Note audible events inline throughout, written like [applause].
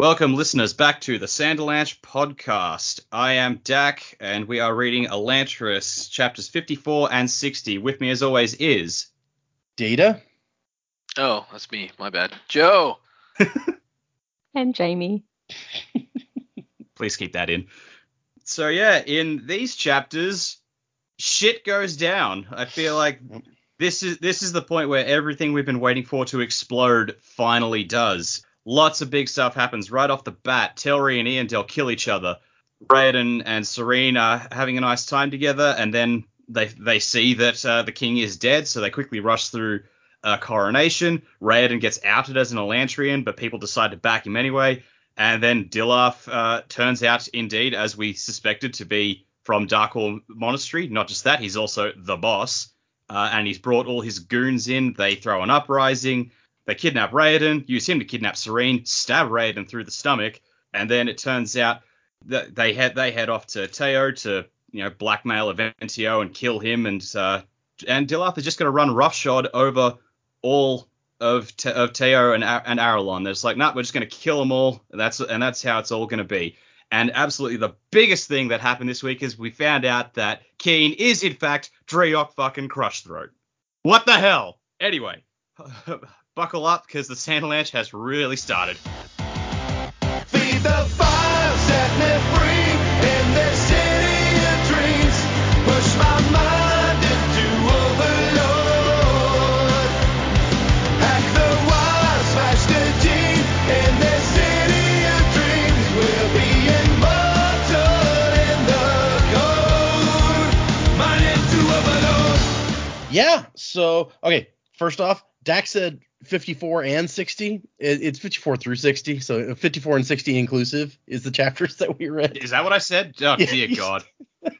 Welcome, listeners, back to the Sanderlanche podcast. I am Dak, and we are reading Elantris, chapters 54 and 60. With me, as always, is Data? Oh, that's me. My bad. Joe. [laughs] and Jamie. [laughs] Please keep that in. So yeah, in these chapters, shit goes down. I feel like this is this is the point where everything we've been waiting for to explode finally does. Lots of big stuff happens right off the bat. Telrii and Eondel kill each other. Raoden and Sarene are having a nice time together, and then they they see that uh, the king is dead, so they quickly rush through a coronation. Raoden gets outed as an Elantrian, but people decide to back him anyway. And then Dilaf uh, turns out, indeed, as we suspected, to be from Dakhor Monastery. Not just that, he's also the boss. Uh, and he's brought all his goons in. They throw an uprising. They kidnap Raoden, use him to kidnap Sarene, stab Raoden through the stomach, and then it turns out that they head they head off to Teod to you know blackmail Eventeo and kill him, and uh, and Dilaf is just going to run roughshod over all of Te- of Teod and and Arelon. There's like, nah, we're just going to kill them all. And that's and that's how it's all going to be. And absolutely the biggest thing that happened this week is we found out that Kiin is in fact Dreok fucking Crushthroat. What the hell? Anyway, [laughs] buckle up because the Sanderlanche has really started. Feed the fire, set me free in this city of dreams. Push my mind into overload. Hack the wire, smash the gene in this city of dreams. We'll be immortal in the code. Mind into overload. Yeah. So, okay. First off, Dak said 54 and 60. It- It's 54 through 60. So 54 and 60 inclusive is the chapters that we read. Is that what I said? Oh Yeah. dear God. [laughs]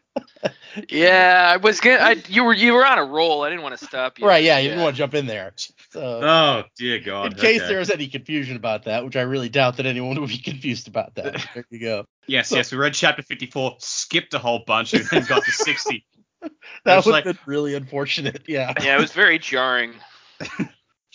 Yeah, I was gonna. I, you were you were on a roll. I didn't want to stop you. Right. Yeah. You didn't want to jump in there. So, Oh dear God. in case Okay. there was any confusion about that, which I really doubt that anyone would be [laughs] confused about that. There you go. Yes, So- yes. We read chapter 54, skipped a whole bunch, and then got to 60. [laughs] That It's would like- been really unfortunate. Yeah. Yeah, it was very jarring.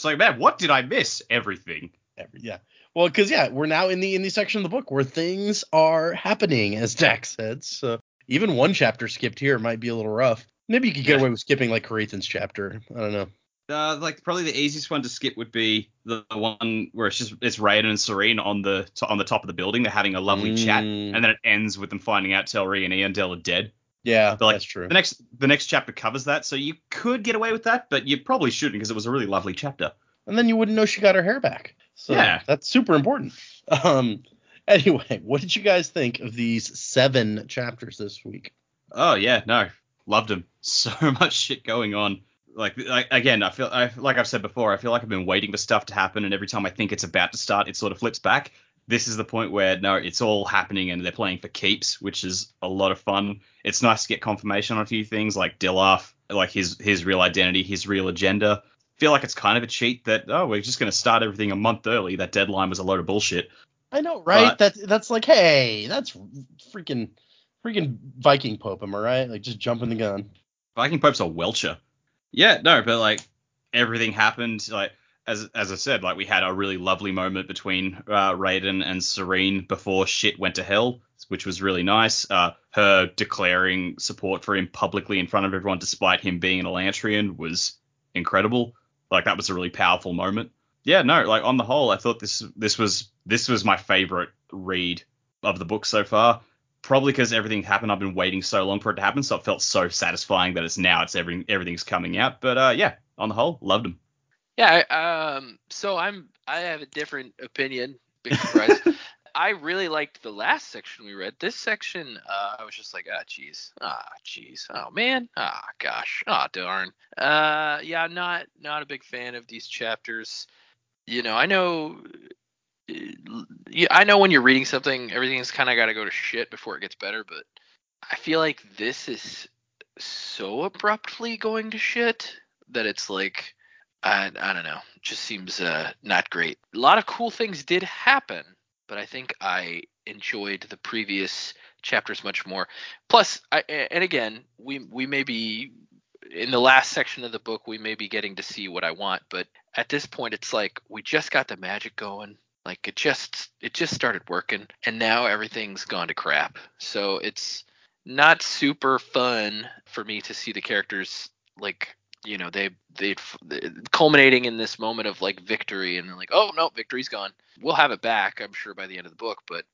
It's like, man, what did I miss? Everything. Every- yeah. Well, because yeah, we're now in the in the section of the book where things are happening, as Dak said. So even one chapter skipped here might be a little rough. Maybe you could get Yeah. away with skipping like Hrathen's chapter. I don't know. Uh, like probably the easiest one to skip would be the, the one where it's just it's Raoden and Sarene on the on the top of the building. They're having a lovely chat, Mm. and then it ends with them finding out Telrii and Eondel are dead. Yeah, But, like, that's true. The next the next chapter covers that, so you could get away with that, but you probably shouldn't because it was a really lovely chapter. And then you wouldn't know she got her hair back. So Yeah. that's super important. [laughs] Um. Anyway, what did you guys think of these seven chapters this week? Oh yeah, no, loved them. [laughs] So much shit going on. Like, like again, I feel I, like I've said before. I feel like I've been waiting for stuff to happen, and every time I think it's about to start, it sort of flips back. This is the point where no, it's all happening, and they're playing for keeps, which is a lot of fun. It's nice to get confirmation on a few things, like Dilaf, like his his real identity, his real agenda. Feel like it's kind of a cheat that oh, we're just going to start everything a month early. That deadline was a load of bullshit. I know, right? But- That that's like, hey, that's freaking freaking Viking Pope, am I right? Like just jumping the gun. Viking Pope's a welcher. Yeah, no, but like everything happened like as as I said, like we had a really lovely moment between uh, Raoden and Sarene before shit went to hell, which was really nice. Uh, her declaring support for him publicly in front of everyone, despite him being an Elantrian, was incredible. Like that was a really powerful moment. Yeah, no, like on the whole, I thought this this was this was my favorite read of the book so far probably because everything happened. I've been waiting so long for it to happen, so it felt so satisfying that it's now. It's everything. Everything's coming out. But uh, yeah, on the whole, loved them. Yeah. I- Um. So I'm. I have a different opinion. Big surprise. [laughs] I really liked the last section we read. This section, uh, I was just like, ah, jeez, ah, jeez, oh man, ah, gosh, ah, darn. Uh, yeah, I'm not not a big fan of these chapters. You know, I know, yeah, I know when you're reading something, everything's kind of got to go to shit before it gets better. But I feel like this is so abruptly going to shit that it's like, I, I don't know, just seems uh, not great. A lot of cool things did happen, but I think I enjoyed the previous chapters much more. Plus, I, and again, we we may be in the last section of the book, we may be getting to see what I want, but at this point, it's like we just got the magic going. Like it just it just started working, and now everything's gone to crap. So it's not super fun for me to see the characters like you know they they culminating in this moment of like victory and then like oh no victory's gone. We'll have it back i'm sure by the end of the book. But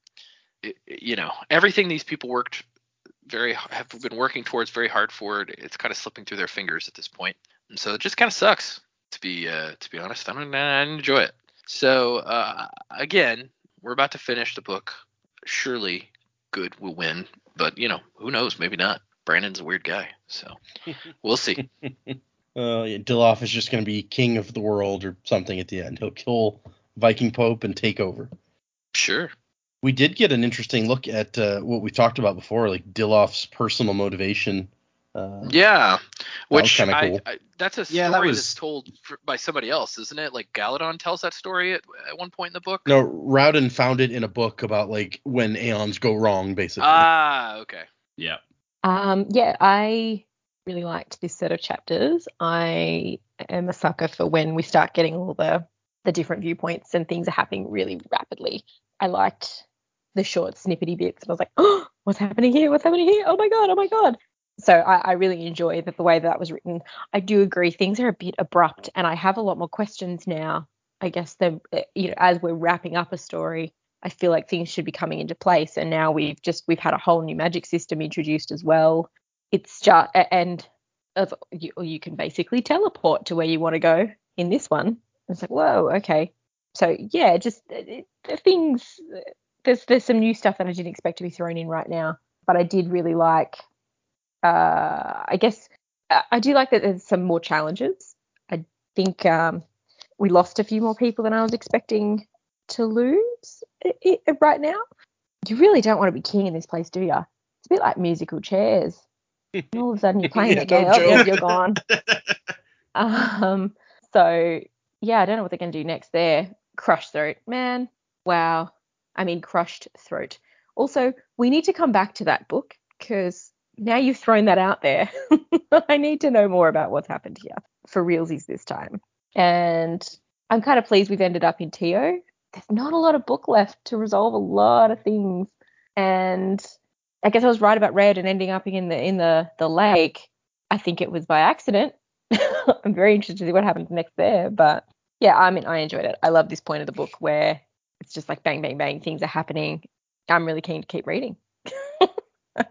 it, you know everything these people worked very have been working towards very hard for it it's kind of slipping through their fingers at this point. And so it just kind of sucks to be uh, to be honest. I don't I enjoy it. So uh, again we're about to finish the book. Surely good will win but you know who knows? Maybe not. Brandon's a weird guy so [laughs] we'll see [laughs] Uh, yeah, Dilaf is just going to be king of the world or something at the end. He'll kill Viking Pope and take over. sure We did get an interesting look at uh, what we talked about before, like Dilaf's personal motivation. Uh, Yeah, which kinda cool. I that's a story Yeah, that was- that's told fr by somebody else, isn't it? Like Galladon tells that story at, at one point in the book. No, Raoden found it in a book about like when aeons go wrong, basically. Ah, okay. Yeah. Um, yeah, I really liked this set of chapters. I am a sucker for when we start getting all the the different viewpoints and things are happening really rapidly. I liked the short snippety bits, and I was like, oh, what's happening here? What's happening here? Oh my god! Oh my god! So I, I really enjoy that the way that was written. I do agree things are a bit abrupt, and I have a lot more questions now. I guess the eh, you know as we're wrapping up a story, I feel like things should be coming into place, and now we've just we've had a whole new magic system introduced as well. It's just and of you, you can basically teleport to where you want to go in this one. It's like whoa, okay. So yeah, just it, the things. There's there's some new stuff that I didn't expect to be thrown in right now, but I did really like. Uh, I guess I do like that there's some more challenges. I think um, we lost a few more people than I was expecting to lose right now. You really don't want to be king in this place, do you? It's a bit like musical chairs. And all of a sudden you're [laughs] playing Yeah, the game, oh, yep, you're gone. [laughs] Um, so yeah, I don't know what they're gonna do next there. Crushed throat, man. Wow. I mean, crushed throat. Also, we need to come back to that book because now you've thrown that out there. [laughs] I need to know more about what's happened here for realsies this time. And I'm kind of pleased we've ended up in Teod. There's not a lot of book left to resolve a lot of things. And I guess I was right about Red and ending up in the in the the lake. I think it was by accident. [laughs] I'm very interested to see what happens next there. But yeah, I mean, I enjoyed it. I love this point of the book where it's just like bang, bang, bang, things are happening. I'm really keen to keep reading. [laughs]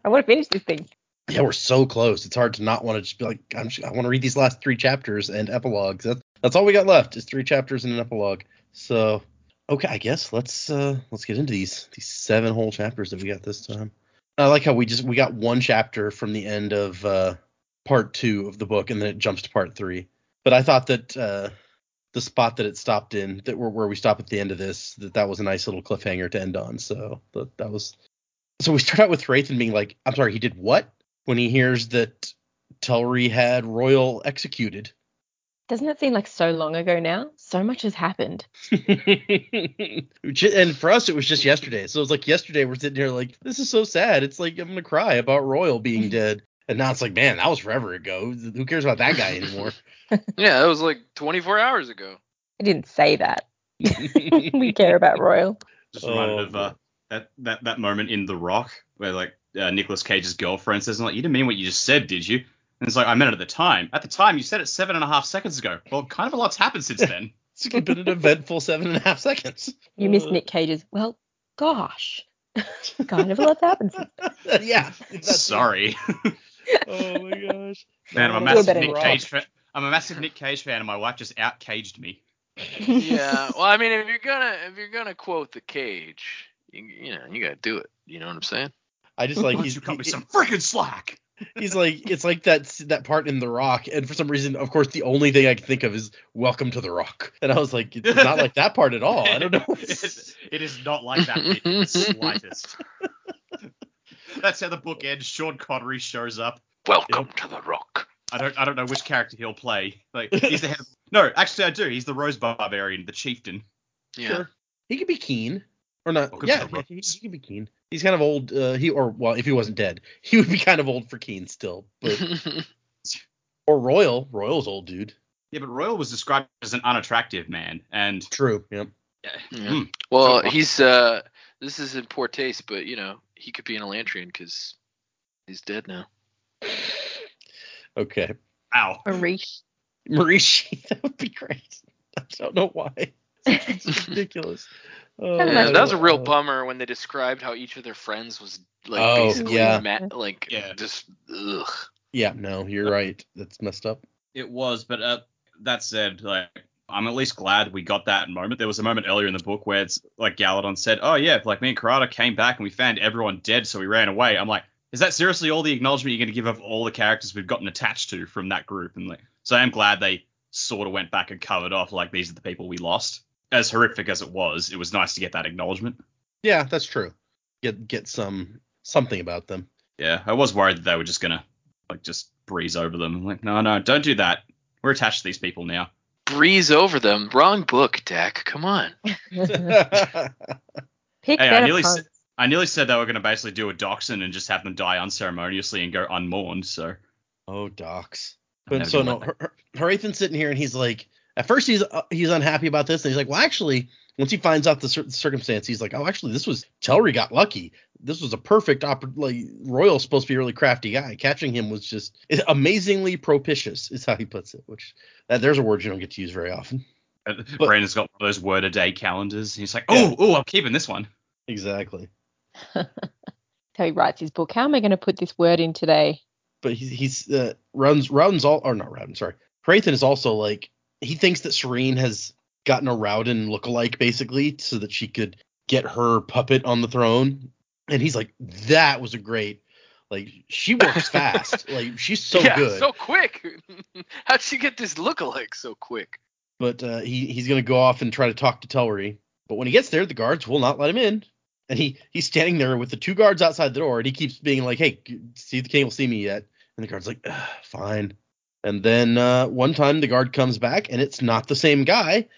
I want to finish this thing. Yeah, we're so close. It's hard to not want to just be like, I'm just, I want to read these last three chapters and epilogues. That's that's all we got left is three chapters and an epilogue. So, okay, I guess let's uh let's get into these these seven whole chapters that we got this time. I like how we just we got one chapter from the end of uh part two of the book and then it jumps to part three. But I thought that uh the spot that it stopped in that where, where we stop at the end of this that that was a nice little cliffhanger to end on. So that that was so we start out with Hrathen being like, I'm sorry, he did what? When he hears that Telrii had Roial executed. Doesn't it seem like so long ago now? So much has happened. [laughs] and for us, it was just yesterday. So it was like yesterday, we're sitting here like, this is so sad. It's like, I'm going to cry about Roial being [laughs] dead. And now it's like, man, that was forever ago. Who cares about that guy anymore? [laughs] Yeah, that was like 24 hours ago. I didn't say that. we care about Roial. Just reminded Oh, of uh, that, that that moment in The Rock where like uh, Nicolas Cage's girlfriend says, "Like you didn't mean what you just said, did you?" And it's like I meant it at the time. At the time, you said it seven and a half seconds ago. Well, kind of a lot's happened since then. [laughs] It's been an eventful seven and a half seconds. You missed Nick Cage's. Well, gosh, [laughs] kind of a lot's happened. since- [laughs] yeah. Sorry, Oh my gosh. man. I'm a massive Nick than Cage fan. I'm a massive Nick Cage fan, and my wife just out caged me. Yeah. Well, I mean, if you're gonna if you're gonna quote the cage, you, you know, you gotta do it. You know what I'm saying? I just like Why he's you cut me some freaking slack? He's like, it's like that that part in The Rock, and for some reason, of course, the only thing I can think of is "Welcome to the Rock," and I was like, it's not like that part at all. I don't know. [laughs] it, is, it is not like that in the slightest. [laughs] That's how the book ends. Sean Connery shows up. Welcome to the Rock. I don't I don't know which character he'll play. Like [laughs] he's the head of, No, actually I do. He's the Rose Barbarian, the chieftain. Yeah. Sure. He could be Kiin, or not? Welcome to yeah, the he, Rocks. he could be Kiin. He's kind of old. Uh, he or well, if he wasn't dead, [laughs] he would be kind of old for Kiin still. But [laughs] or Roial, Roial's old dude. Yeah, but Roial was described as an unattractive man, and True. Yep. Yeah. Hmm. Well, So- he's uh, this is in poor taste, but you know he could be an Elantrian because he's dead now. Okay. Ow. Marish. Marishi, [laughs] that would be great. I don't know why. [laughs] It's [laughs] ridiculous. Oh, Yeah, that was a real bummer when they described how each of their friends was like Oh, basically yeah. ma- like Yeah. just ugh. Yeah, no, you're right. That's messed up. It was, but uh, that said, like I'm at least glad we got that moment. There was a moment earlier in the book where it's like Galladon said, "Oh yeah, like me and Karata came back and we found everyone dead, so we ran away." I'm like, is that seriously all the acknowledgement you're going to give of all the characters we've gotten attached to from that group? And like, so I'm glad they sort of went back and covered off like these are the people we lost. As horrific as it was, it was nice to get that acknowledgement. Yeah, that's true. Get get some something about them. Yeah, I was worried that they were just gonna like just breeze over them. I'm like, no, no, don't do that. We're attached to these people now. breeze over them. Wrong book, Dak. Come on. Pick Hey, I nearly puns. s- I nearly said they were going to basically do a Dockson and just have them die unceremoniously and go unmourned. So oh, docs. But so gonna no, let Har- Har- Hrathen's sitting here and he's like, at first he's uh, he's unhappy about this, and he's like, well, actually, once he finds out the cir- circumstance, he's like, oh, actually, this was Telrii got lucky. This was a perfect oppor- like Roial's supposed to be a really crafty guy. Catching him was just amazingly propitious, is how he puts it. Which that, there's a word you don't get to use very often. Uh, Brandon's got one of those word a day calendars. He's like, oh, Yeah. oh, I'm keeping this one. Exactly. [laughs] So he writes his book. How am I going to put this word in today? but he's he's uh, Raoden's Raoden's all or not Raoden, sorry. Hrathen is also like he thinks that Sarene has gotten a Raoden lookalike basically so that she could get her puppet on the throne. And he's like, that was a great like she works [laughs] fast. like she's so yeah, good. so quick. [laughs] How'd she get this lookalike so quick? but uh, he he's gonna go off and try to talk to Telrii. But when he gets there, the guards will not let him in. And he he's standing there with the two guards outside the door, and he keeps being like, "Hey, see if the king will see me yet." And the guard's like, "Fine." And then uh, one time the guard comes back, and it's not the same guy.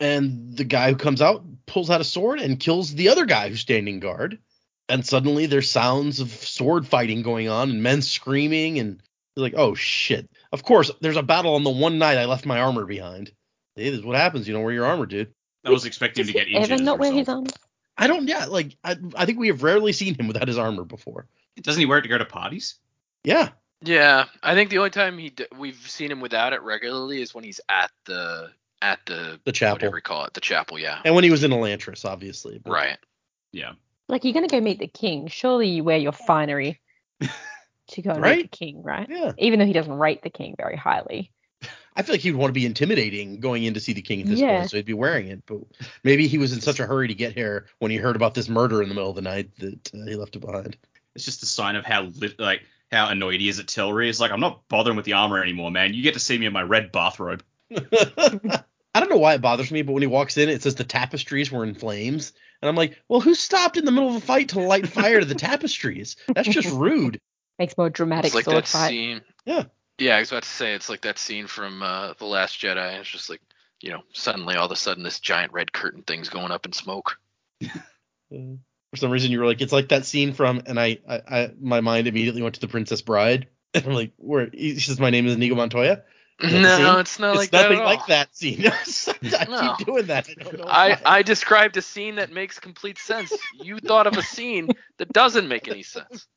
And the guy who comes out pulls out a sword and kills the other guy who's standing guard. And suddenly there's sounds of sword fighting going on and men screaming. And you're like, "Oh shit!" Of course, there's a battle on the one night I left my armor behind. Hey, this is what happens. You don't wear your armor, dude. I was expecting Does to get he injured. ever not wear his armor? I don't. Yeah, like I, I think we have rarely seen him without his armor before. Doesn't he wear it to go to parties? Yeah, Yeah, I think the only time he d- we've seen him without it regularly is when he's at the at the the chapel, whatever you call it, the chapel. Yeah. and when he was in Elantris, obviously. but- Right. Yeah. Like you're going to go meet the king. Surely you wear your finery [laughs] to go and Right? meet the king, right? Yeah, Even though he doesn't rate the king very highly. I feel like he'd want to be intimidating going in to see the king at this Yeah. point, so he'd be wearing it. But maybe he was in such a hurry to get here when he heard about this murder in the middle of the night that uh, he left it behind. It's just a sign of how lit, like how annoyed he is at Telrii. It's like I'm not bothering with the armor anymore, man. You get to see me in my red bathrobe. [laughs] I don't know why it bothers me, but when he walks in, it says the tapestries were in flames, and I'm like, well, who stopped in the middle of a fight to light fire to the tapestries? That's just rude. [laughs] Makes more dramatic It's like sword that fight. scene. Yeah. Yeah, I was about to say it's like that scene from uh, the Last Jedi. It's just like you know, suddenly all of a sudden this giant red curtain thing's going up in smoke. [laughs] For some reason you were like it's like that scene from and I, I, I my mind immediately went to the princess bride [laughs] and i'm like where he says my name is Inigo montoya no, it's not it's like that nothing at like that scene [laughs] i No. keep doing that i I. I described a scene that makes complete sense. You thought of a scene that doesn't make any sense.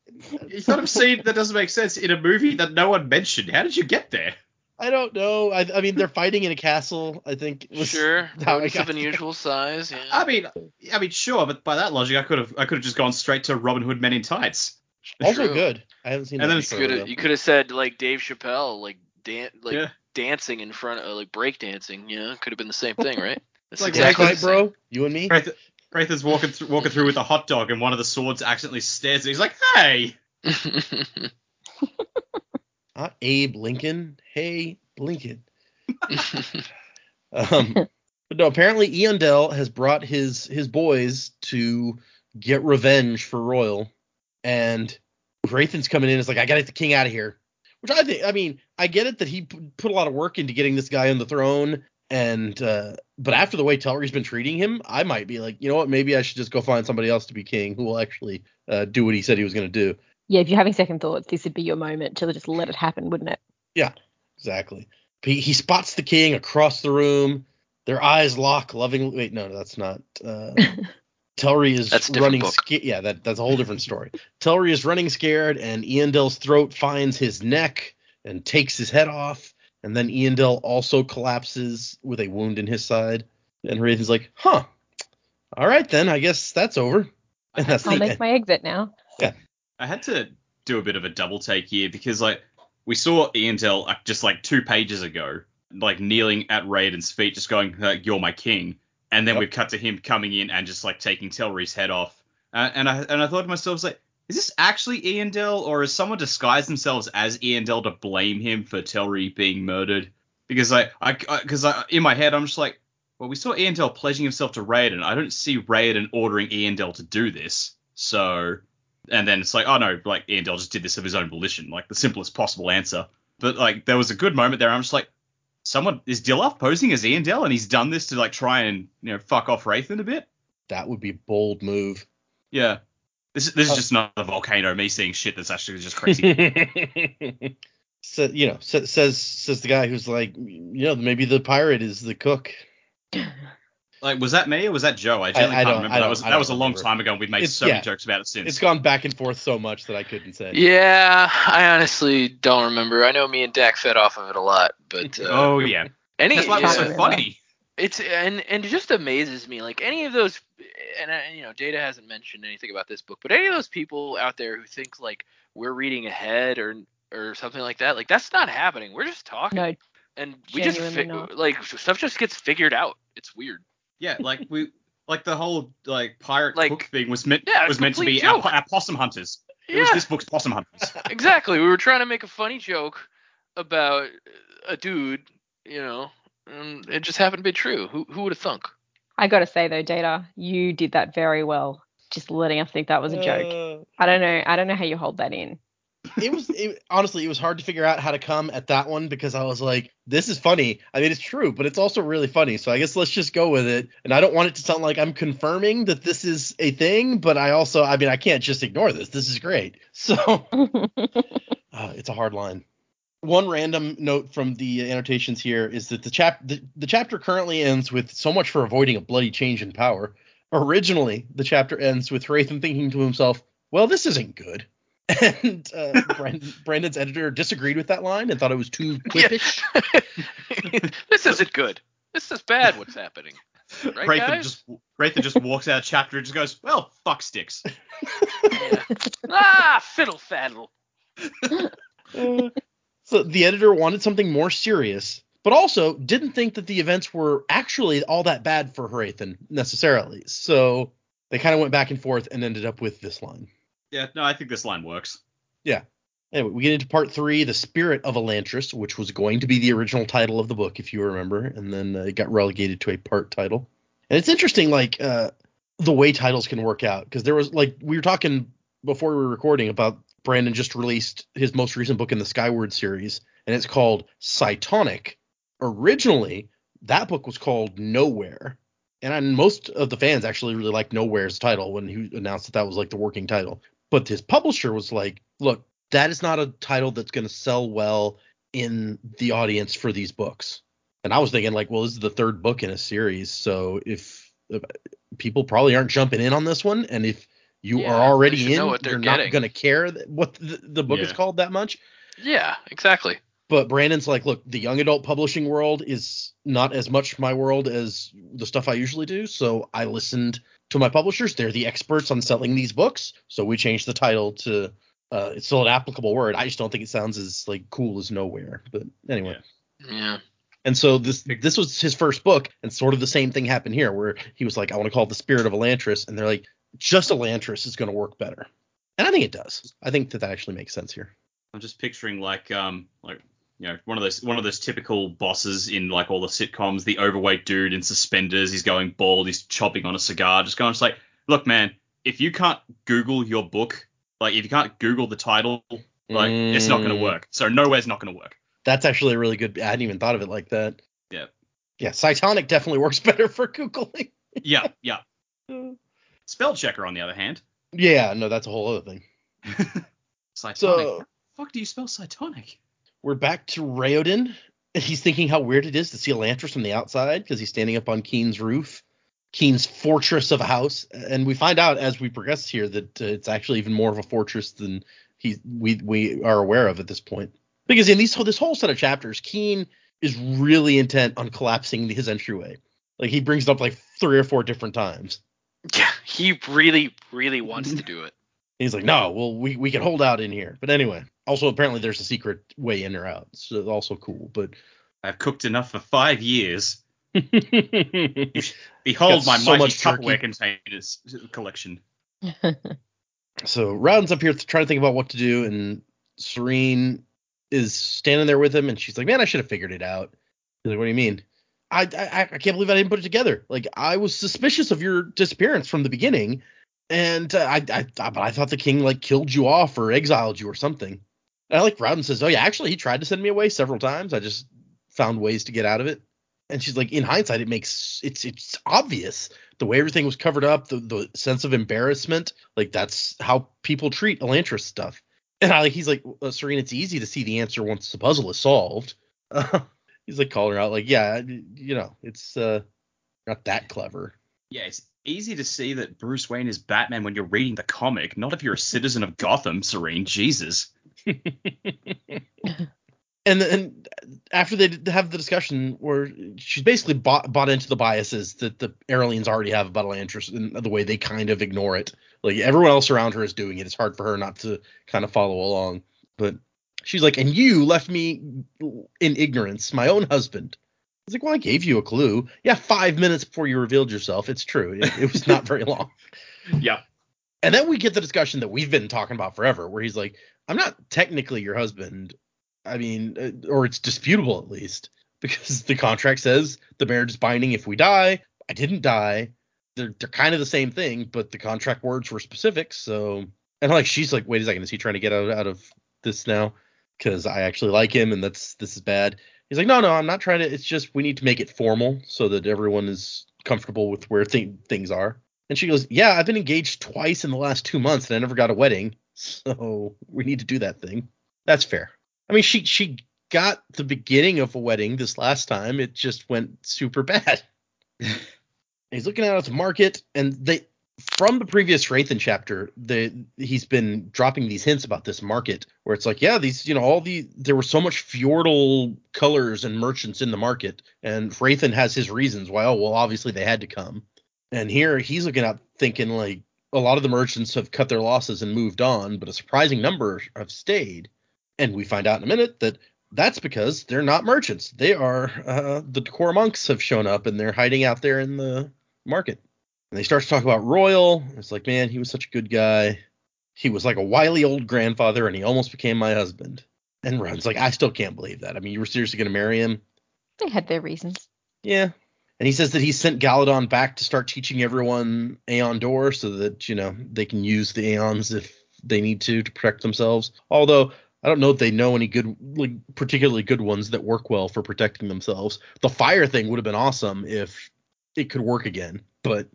You thought of a scene that doesn't make sense in a movie that no one mentioned. How did you get there? I don't know I, I mean they're fighting in a castle i think Sure, [laughs] how I rodents got of unusual size. Yeah. I mean, I mean, sure, but by that logic, I could have, I could have just gone straight to Robin Hood Men in Tights. also True. good i haven't seen And that then You it's before, could have you could have said like Dave Chappelle, like dan- like Yeah. dancing in front of like break dancing. Yeah, could have been the same thing, right? [laughs] That's Like, exactly White, bro you and me Wraith, Wraith is walking through, walking through with a hot dog, and one of the swords accidentally stares. at He's like, "Hey, the [laughs] not abe lincoln hey lincoln [laughs] Um, but no, apparently Eondel has brought his his boys to get revenge for Roial, and Hrathen's coming in. It's like I got to get the king out of here. Which I think, I mean, I get it that he put a lot of work into getting this guy on the throne, and uh, but after the way Telrii's been treating him, I might be like, you know what, maybe I should just go find somebody else to be king who will actually uh, do what he said he was going to do. Yeah, if you're having second thoughts, this would be your moment to just let it happen, wouldn't it? Yeah, exactly. He, he spots the king across the room. Their eyes lock lovingly. Wait, no, that's not. Uh, [laughs] Telrii is That's a running. book. Sca- yeah, that, that's a whole different story. Telrii is running scared, and Eondel's throat finds his neck and takes his head off. And then Eondel also collapses with a wound in his side. And Hrathen's like, huh. All right, then. I guess that's over. And that's I'll the make end. my exit now. I had to do a bit of a double take here because like we saw Eondel uh, just like two pages ago, like kneeling at Raoden's feet, just going, like, "You're my king," and then Yep. we've cut to him coming in and just like taking Telrii's head off. Uh, and I and I thought to myself, like, is this actually Eondel, or has someone disguised themselves as Eondel to blame him for Telrii being murdered? Because like I because I, in my head I'm just like, well, we saw Eondel pledging himself to Raoden. I don't see Raoden ordering Eondel to do this. So and then it's like, oh no, like Eondel just did this of his own volition, like the simplest possible answer. But like there was a good moment there. I'm just like, someone is Dilaf posing as Eondel, and he's done this to like try and you know fuck off Hrathen a bit. That would be a bold move. Yeah, this this Uh, is just another volcano. Me seeing shit that's actually just crazy. [laughs] so, you know, sa- says says the guy who's like, you know, maybe the pirate is the cook. [laughs] like, was that me or was that Joe? I generally I can't don't- remember. I that don't- was that was a long remember. time ago. and We've made It's- so yeah. many jokes about it since. It's gone back and forth so much that I couldn't say. Yeah, I honestly don't remember. I know me and Dak fed off of it a lot, but uh, oh yeah, any that's why it was so yeah, yeah. funny. it's and and it just amazes me like any of those and I, you know data hasn't mentioned anything about this book but any of those people out there who think like we're reading ahead or or something like that like that's not happening we're just talking No, and we just fi- like stuff just gets figured out it's weird Yeah, like we like the whole like pirate Like- cook thing was meant Yeah, was meant to be our, our possum hunters. It yeah was this book's possum hunters. [laughs] exactly we were trying to make a funny joke about a dude you know and it just happened to be true who who would have thunk I gotta say though, Data, you did that very well. Just letting us think that was a joke. Uh, I don't know. I don't know how you hold that in. It was it, honestly it was hard to figure out how to come at that one because I was like, this is funny. I mean, it's true, but it's also really funny. So I guess let's just go with it. And I don't want it to sound like I'm confirming that this is a thing, but I also, I mean, I can't just ignore this. This is great. [laughs] So [laughs] uh, it's a hard line. One random note from the annotations here is that the chap the, the chapter currently ends with so much for avoiding a bloody change in power. Originally, the chapter ends with Hrathen thinking to himself, "Well, this isn't good." And uh, Brandon, Brandon's editor disagreed with that line and thought it was too quippish. [laughs] this isn't good this is bad what's happening Right, Hrathen guys? just Hrathen just walks out of chapter and just goes, "Well, fuck sticks." [laughs] Yeah. ah, fiddle faddle. Uh, [laughs] so the editor wanted something more serious, but also didn't think that the events were actually all that bad for Hrathen necessarily. So they kind of went back and forth and ended up with this line. Yeah, no, I think this line works. Yeah. Anyway, we get into part three, the spirit of Elantris, which was going to be the original title of the book, if you remember, and then uh, it got relegated to a part title. And it's interesting, like uh, the way titles can work out, because there was like we were talking before we were recording about Brandon just released his most recent book in the Skyward series, and it's called Cytonic. Originally, that book was called Nowhere, and I, most of the fans actually really liked Nowhere's title when he announced that that was like the working title. But his publisher was like, "Look, that is not a title that's going to sell well in the audience for these books." And I was thinking, like, well, this is the third book in a series, so if, if people probably aren't jumping in on this one, and if you Yeah, are already in, know what they're you're not going to care what the, the book is called that much. Yeah, exactly. But Brandon's like, look, the young adult publishing world is not as much my world as the stuff I usually do. So I listened to my publishers. They're the experts on selling these books. So we changed the title to uh, it's still an applicable word. I just don't think it sounds as like cool as nowhere. But anyway. Yeah. And so this this was his first book, and sort of the same thing happened here, where he was like, I want to call it the Spirit of Elantris, and they're like, just Elantris is going to work better, and I think it does. I think that that actually makes sense here. I'm just picturing like um like you know one of those one of those typical bosses in like all the sitcoms, the overweight dude in suspenders, he's going bald, he's chopping on a cigar, just going just like, look man, if you can't Google your book, like if you can't Google the title, like it's not gonna Mm. work. So nowhere's not gonna work. That's actually a really good. I hadn't even thought of it like that. Yeah. Yeah, Cytonic definitely works [laughs] better for googling. Yeah, yeah. [laughs] Spell checker on the other hand. Yeah, no, that's a whole other thing. [laughs] Cytonic. So fuck do you spell cytonic? We're back to Raoden, And he's thinking how weird it is to see Elantris from the outside because he's standing up on Kiin's roof, Kiin's fortress of a house. And we find out as we progress here that uh, it's actually even more of a fortress than he we we are aware of at this point. Because in these this whole set of chapters, Kiin is really intent on collapsing his entryway. Like he brings it up like three or four different times. Yeah, he really, really wants to do it. [laughs] He's like, no, well, we, we can hold out in here. But anyway, also apparently there's a secret way in or out. So it's also cool. But I've cooked enough for five years. [laughs] Behold Got my so mighty. Tupperware containers collection. [laughs] so Raoden's up here trying to think about what to do, and Sarene is standing there with him, and she's like, man, I should have figured it out. He's like, what do you mean? I, I I can't believe I didn't put it together. Like I was suspicious of your disappearance from the beginning, and uh, I, I but I thought the king like killed you off or exiled you or something. And I like Raoden says, oh yeah, actually he tried to send me away several times. I just found ways to get out of it. And she's like, in hindsight, it makes it's it's obvious the way everything was covered up, the the sense of embarrassment, like that's how people treat Elantris stuff. And I like he's like, Sarene, it's easy to see the answer once the puzzle is solved. [laughs] he's like calling her out, like, yeah, you know, it's uh not that clever. Yeah, it's easy to see that Bruce Wayne is Batman when you're reading the comic, not if you're a citizen of Gotham, Sarene. Jesus. [laughs] and then after they have the discussion where she's basically bought, bought into the biases that the Aerolians already have about Elantris and the way they kind of ignore it. Like everyone else around her is doing it. It's hard for her not to kind of follow along. But she's like, and you left me in ignorance, my own husband. I was like, well, I gave you a clue. Yeah, five minutes before you revealed yourself. It's true. It, it was not very [laughs] long. Yeah. And then we get the discussion that we've been talking about forever, where he's like, I'm not technically your husband. I mean, uh, or it's disputable at least, because the contract says the marriage is binding if we die. I didn't die. They're, they're kind of the same thing, but the contract words were specific. So, and like, she's like, wait a second, is he trying to get out, out of this now? Because I actually like him, and that's this is bad. He's like, no, no, I'm not trying to. It's just we need to make it formal so that everyone is comfortable with where th- things are. And she goes, yeah, I've been engaged twice in the last two months, and I never got a wedding. So we need to do that thing. That's fair. I mean, she she got the beginning of a wedding this last time. It just went super bad. [laughs] he's looking out at the market, and they from the previous Hrathen chapter, the he's been dropping these hints about this market where it's like, yeah, these, you know, all the there were so much feudal colors and merchants in the market, and Hrathen has his reasons why. Oh, well, obviously they had to come. And here he's looking out thinking like a lot of the merchants have cut their losses and moved on, but a surprising number have stayed. And we find out in a minute that that's because they're not merchants. They are uh, the Dakhor monks have shown up and they're hiding out there in the market. And they start to talk about Roial. It's like, man, he was such a good guy. He was like a wily old grandfather, and he almost became my husband. And Ron's like, I still can't believe that. I mean, you were seriously going to marry him? They had their reasons. Yeah. And he says that he sent Galladon back to start teaching everyone Aon Dor so that, you know, they can use the Aons if they need to to protect themselves. Although I don't know if they know any good, like particularly good ones that work well for protecting themselves. The fire thing would have been awesome if it could work again, but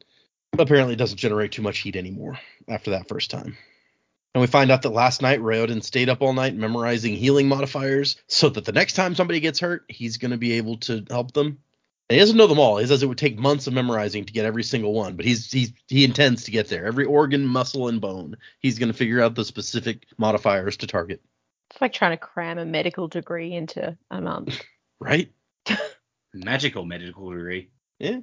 apparently it doesn't generate too much heat anymore after that first time. And we find out that last night Raoden stayed up all night memorizing healing modifiers so that the next time somebody gets hurt, he's going to be able to help them. And he doesn't know them all. He says it would take months of memorizing to get every single one, but he's he's he intends to get there. Every organ, muscle, and bone. He's going to figure out the specific modifiers to target. It's like trying to cram a medical degree into a month. [laughs] Right? Magical medical degree. Yeah.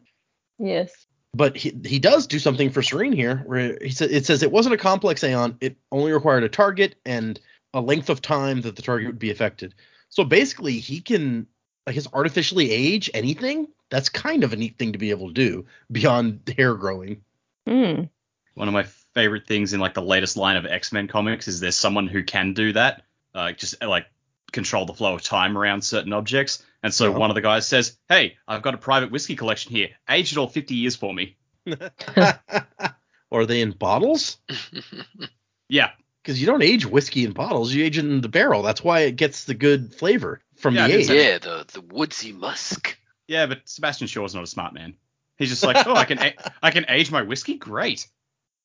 yes. But he he does do something for Sarene here, where he said it says it wasn't a complex aeon. It only required a target and a length of time that the target would be affected. So basically, he can I guess artificially age anything. That's kind of a neat thing to be able to do beyond [laughs] hair growing. Hmm. One of my favorite things in like the latest line of X-Men comics is there's someone who can do that. Uh, just uh, like control the flow of time around certain objects. And so Yeah. one of the guys says, "Hey, I've got a private whiskey collection here. Age it all 50 years for me." or [laughs] [laughs] are they in bottles? Yeah, Because you don't age whiskey in bottles, you age it in the barrel. That's why it gets the good flavor from Yeah, the did yeah, the the woodsy musk. yeah, but Sebastian Shaw's not a smart man. He's just like, "Oh, I can a- I can age my whiskey. Great."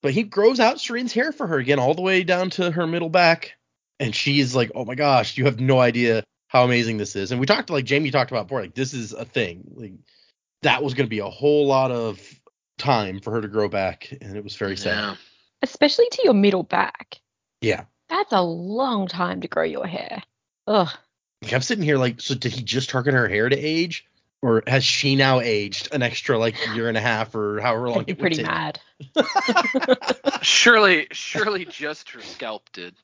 But he grows out Sarene's hair for her again, all the way down to her middle back. And she's like, oh my gosh, you have no idea how amazing this is. And we talked like Jamie talked about before, like this is a thing. Like that was going to be a whole lot of time for her to grow back, and it was very sad. Especially to your middle back. Yeah. That's a long time to grow your hair. Ugh. Like I'm sitting here like, so did he just target her hair to age, or has she now aged an extra like year and a half or however long I'd be it pretty take? mad. [laughs] Surely, surely just her scalp did.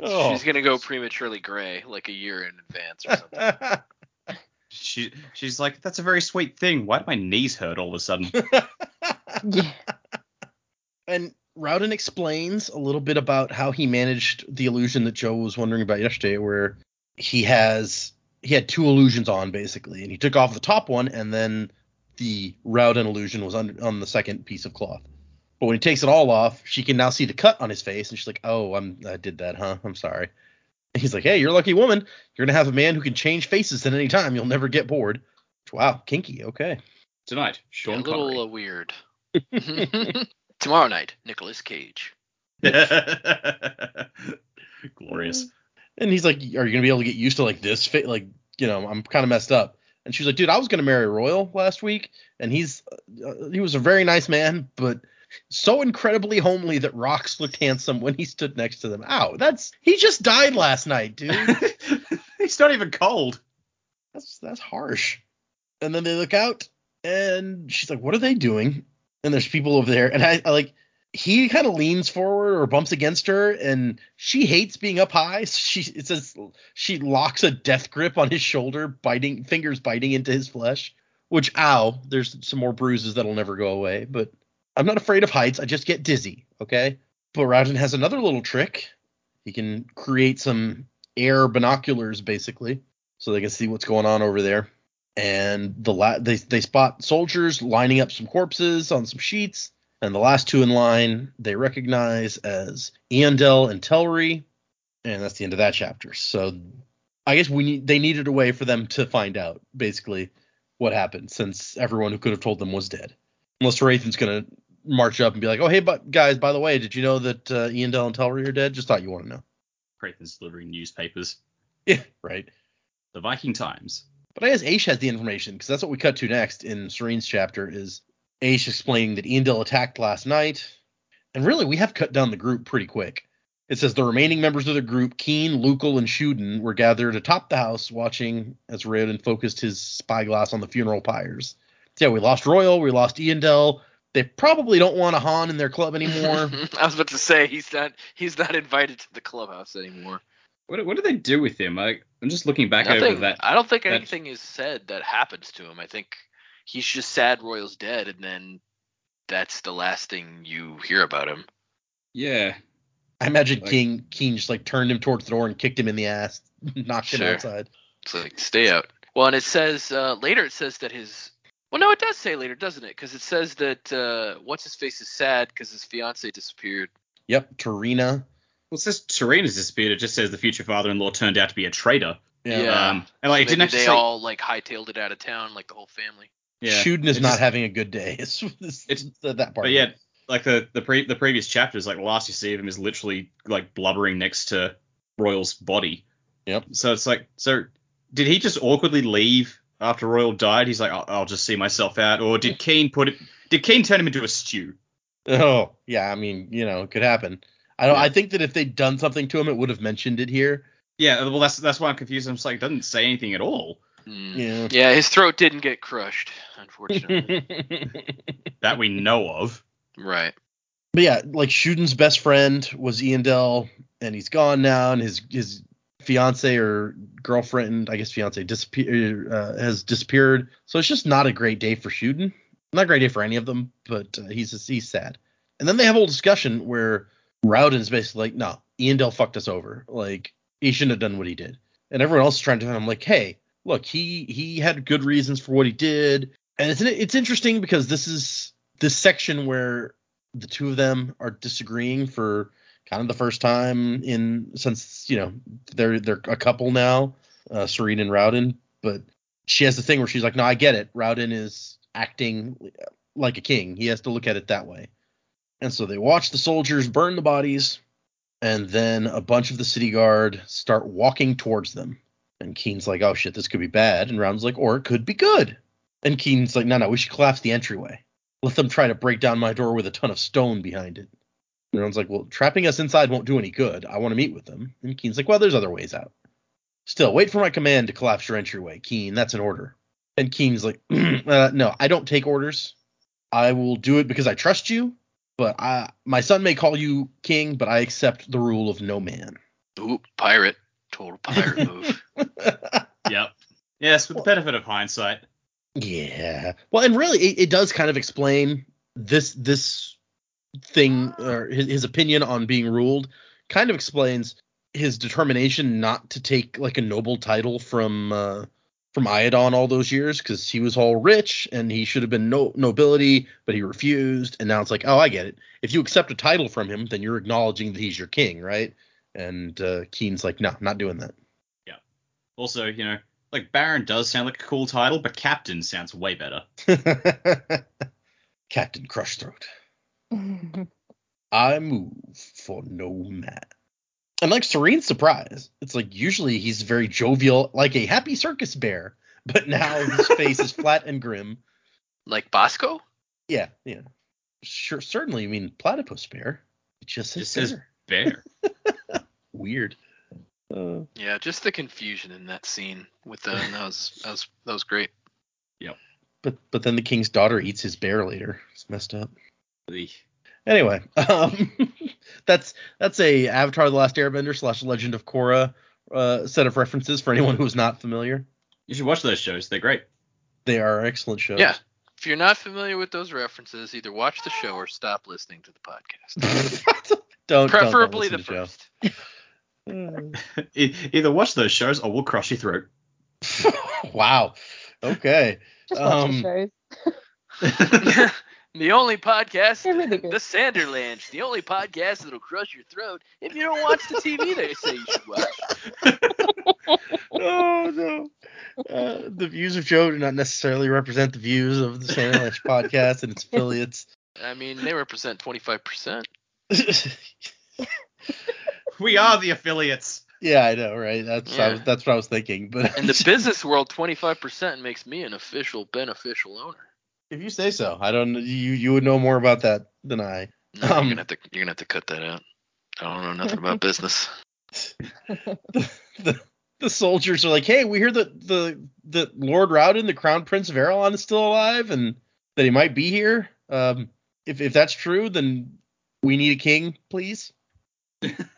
Oh. She's gonna go prematurely gray like a year in advance or something. [laughs] She she's like, that's a very sweet thing. Why do my knees hurt all of a sudden? [laughs] Yeah. and Raoden explains a little bit about how he managed the illusion that Joe was wondering about yesterday, where he has he had two illusions on basically, and he took off the top one, and then the Raoden illusion was on on the second piece of cloth. But when he takes it all off, she can now see the cut on his face, and she's like, "Oh, I'm I did that, huh? I'm sorry." And he's like, "Hey, you're a lucky woman. You're gonna have a man who can change faces at any time. You'll never get bored." Wow, kinky. Okay. Tonight, Yeah, Sean a little uh, weird. [laughs] Tomorrow night, Nicolas Cage. [laughs] Glorious. And he's like, "Are you gonna be able to get used to like this? Fit? Like, you know, I'm kind of messed up." And she's like, "Dude, I was gonna marry Roial last week, and he's uh, he was a very nice man, but so incredibly homely that rocks looked handsome when he stood next to them. Ow, that's he just died last night, dude. [laughs] He's not even cold. That's that's harsh." And then they look out, and she's like, "What are they doing?" And there's people over there, and I, I like he kind of leans forward or bumps against her, and she hates being up high. So [laughs] she it says she locks a death grip on his shoulder, biting fingers biting into his flesh. Which ow, there's some more bruises that'll never go away. But I'm not afraid of heights. I just get dizzy. Okay. But Raoden has another little trick. He can create some air binoculars basically, so they can see what's going on over there. And the la- they they spot soldiers lining up some corpses on some sheets. And the last two in line they recognize as Eondel and Telrii, and that's the end of that chapter. So I guess we need, they needed a way for them to find out basically what happened, since everyone who could have told them was dead. Unless Hrathen's gonna march up and be like, "Oh hey, but guys, by the way, did you know that uh, Eondel and Telrii are dead? Just thought you want to know." Craven's delivering newspapers. [laughs] Yeah, right. The Viking Times. But I guess Ashe has the information because that's what we cut to next in Sarene's chapter is Ashe explaining that Eondel attacked last night. And really, we have cut down the group pretty quick. It says the remaining members of the group, Kiin, Lukel, and Shuden, were gathered atop the house watching as Raoden focused his spyglass on the funeral pyres. So yeah, we lost Roial, we lost Eondel. They probably don't want a Han in their club anymore. [laughs] I was about to say he's not he's not invited to the clubhouse anymore. What, what do they do with him? I, I'm just looking back over that. I don't think that- anything is said that happens to him. I think he's just sad Roial's dead, and then that's the last thing you hear about him. Yeah. I imagine Like- King Kiin just like turned him towards the door and kicked him in the ass, [laughs] knocked him outside. It's like stay out. Well, and it says uh, later. It says that his. Well, no, it does say later, doesn't it? Because it says that uh, what's his face is sad because his fiance disappeared. Yep, Torena. Well, it says Serena's disappeared. It just says the future father-in-law turned out to be a traitor. Yeah. Um, and like it didn't actually they say. all like hightailed it out of town, like the whole family. Yeah. Shuden is not just- having a good day. [laughs] It's, it's, It's- that part. But yeah, like the the pre the previous chapters, like the last you see of him is literally like blubbering next to Roial's body. Yep. So it's like, so did he just awkwardly leave after Roial died? He's like, I'll, I'll just see myself out, or did Kiin put it? Did Kiin turn him into a stew? Oh, yeah. I mean, you know, it could happen. I don't. Yeah. I think that if they'd done something to him, it would have mentioned it here. Yeah, well that's that's why I'm confused. I'm just like, it doesn't say anything at all Mm. Yeah. Yeah, his throat didn't get crushed, unfortunately. [laughs] that we know of. right. But yeah, like Shuden's best friend was Eondel, and he's gone now, and his his fiance or girlfriend, I guess fiance, disappear uh, has disappeared. So it's just not a great day for Shuden. Not a great day for any of them, but uh, he's he's sad. And then they have a whole discussion where Raoden is basically like, no, Eondel fucked us over. Like he shouldn't have done what he did. And everyone else is trying to. I'm like, hey, look, he he had good reasons for what he did, and it's it's interesting because this is this section where the two of them are disagreeing for kind of the first time in since you know they're they're a couple now, uh, Sarene and Raoden. But she has the thing where she's like, no, I get it. Raoden is acting like a king. He has to look at it that way. And so they watch the soldiers burn the bodies, and then a bunch of the city guard start walking towards them. And Kiin's like, oh shit, this could be bad. And Raoden's like, or it could be good. And Kiin's like, no, no, we should collapse the entryway. Let them try to break down my door with a ton of stone behind it. And Raoden's like, well, trapping us inside won't do any good. I want to meet with them. And Kiin's like, well, there's other ways out. Still, wait for my command to collapse your entryway. Kiin, that's an order. And Kiin's like, [clears throat] uh, no, I don't take orders. I will do it because I trust you. But I, my son may call you king, but I accept the rule of no man. Ooh, pirate. Total pirate [laughs] move. Yep. Yes, with the benefit of hindsight. Yeah. Well, and really, it, it does kind of explain this this thing or his, his opinion on being ruled. Kind of explains his determination not to take like a noble title from uh, from Iadon all those years because he was all rich and he should have been no nobility, but he refused. And now it's like, oh, I get it. If you accept a title from him, then you're acknowledging that he's your king, right? And uh, Kiin's like, no, not doing that. Yeah. Also, you know, like Baron does sound like a cool title, but Captain sounds way better. [laughs] Captain Crushthroat. [laughs] I move for no man. And like Sarene's surprise, it's like usually he's very jovial, like a happy circus bear, but now his face is flat and grim. like Bosco? Yeah, yeah. Sure, certainly. I mean platypus bear? It just says, Just says bear. [laughs] Bear. weird. Uh, Yeah, just the confusion in that scene with them. [laughs] That was that was that was great. but but then the king's daughter eats his bear later. It's messed up. Eek. Anyway, [laughs] um, that's that's a Avatar: The Last Airbender slash Legend of Korra uh, set of references for anyone who's not familiar. you should watch those shows. They're great. They are excellent shows. Yeah. If you're not familiar with those references, either watch the show or stop listening to the podcast. [laughs] don't Preferably don't, the don't listen to Joe. first. [laughs] E- Either watch those shows or we'll crush your throat. [laughs] wow. Okay. Just watch Um, the shows. [laughs] the only podcast, really good. the Sanderlanche, the only podcast that'll crush your throat if you don't watch the TV they say you should watch. oh no. Uh, the views of Joe do not necessarily represent the views of the Sanderlanche podcast and its affiliates. I mean, they represent 25%. [laughs] We are the affiliates. yeah, I know, right? That's I Yeah. was, that's what I was thinking. But In the [laughs] business world, 25% makes me an official beneficial owner. if you say so, I don't. You you would know more about that than I. No, Um, you're gonna have to you're gonna have to cut that out. I don't know nothing about [laughs] business. the the soldiers are like, hey, we hear that the that Lord Raoden, the Crown Prince of Arelon, is still alive and that he might be here. Um, if if that's true, then we need a king, please.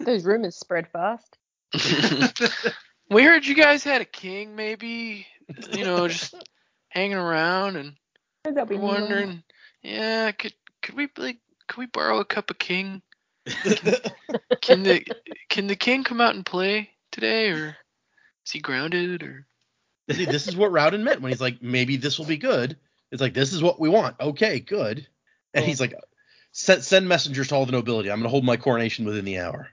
Those rumors spread fast. [laughs] we heard you guys had a king, maybe. You know, just hanging around, and That'll be we're new one. wondering, yeah, could could we like could we borrow a cup of king? [laughs] Can the can the king come out and play today, or is he grounded, or? See, this is what Raoden meant when he's like, maybe this will be good. It's like this is what we want. Okay, good. And he's like, send send messengers to all the nobility. I'm gonna hold my coronation within the hour.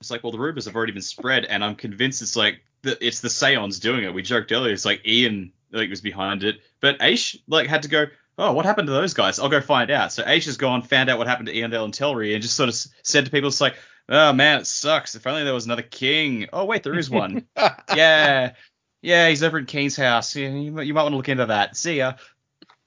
It's like, well, the rumors have already been spread, and I'm convinced it's like the, it's the Seance doing it. We joked earlier, it's like Ian like was behind it, but Ashe like had to go. Oh, what happened to those guys? I'll go find out. So Ashe has gone, found out what happened to Eondel and Telrii, and just sort of said to people, it's like, oh man, it sucks. If only there was another king. Oh wait, there is one. [laughs] yeah, yeah, he's over in Kiin's house. You, you might want to look into that. See ya.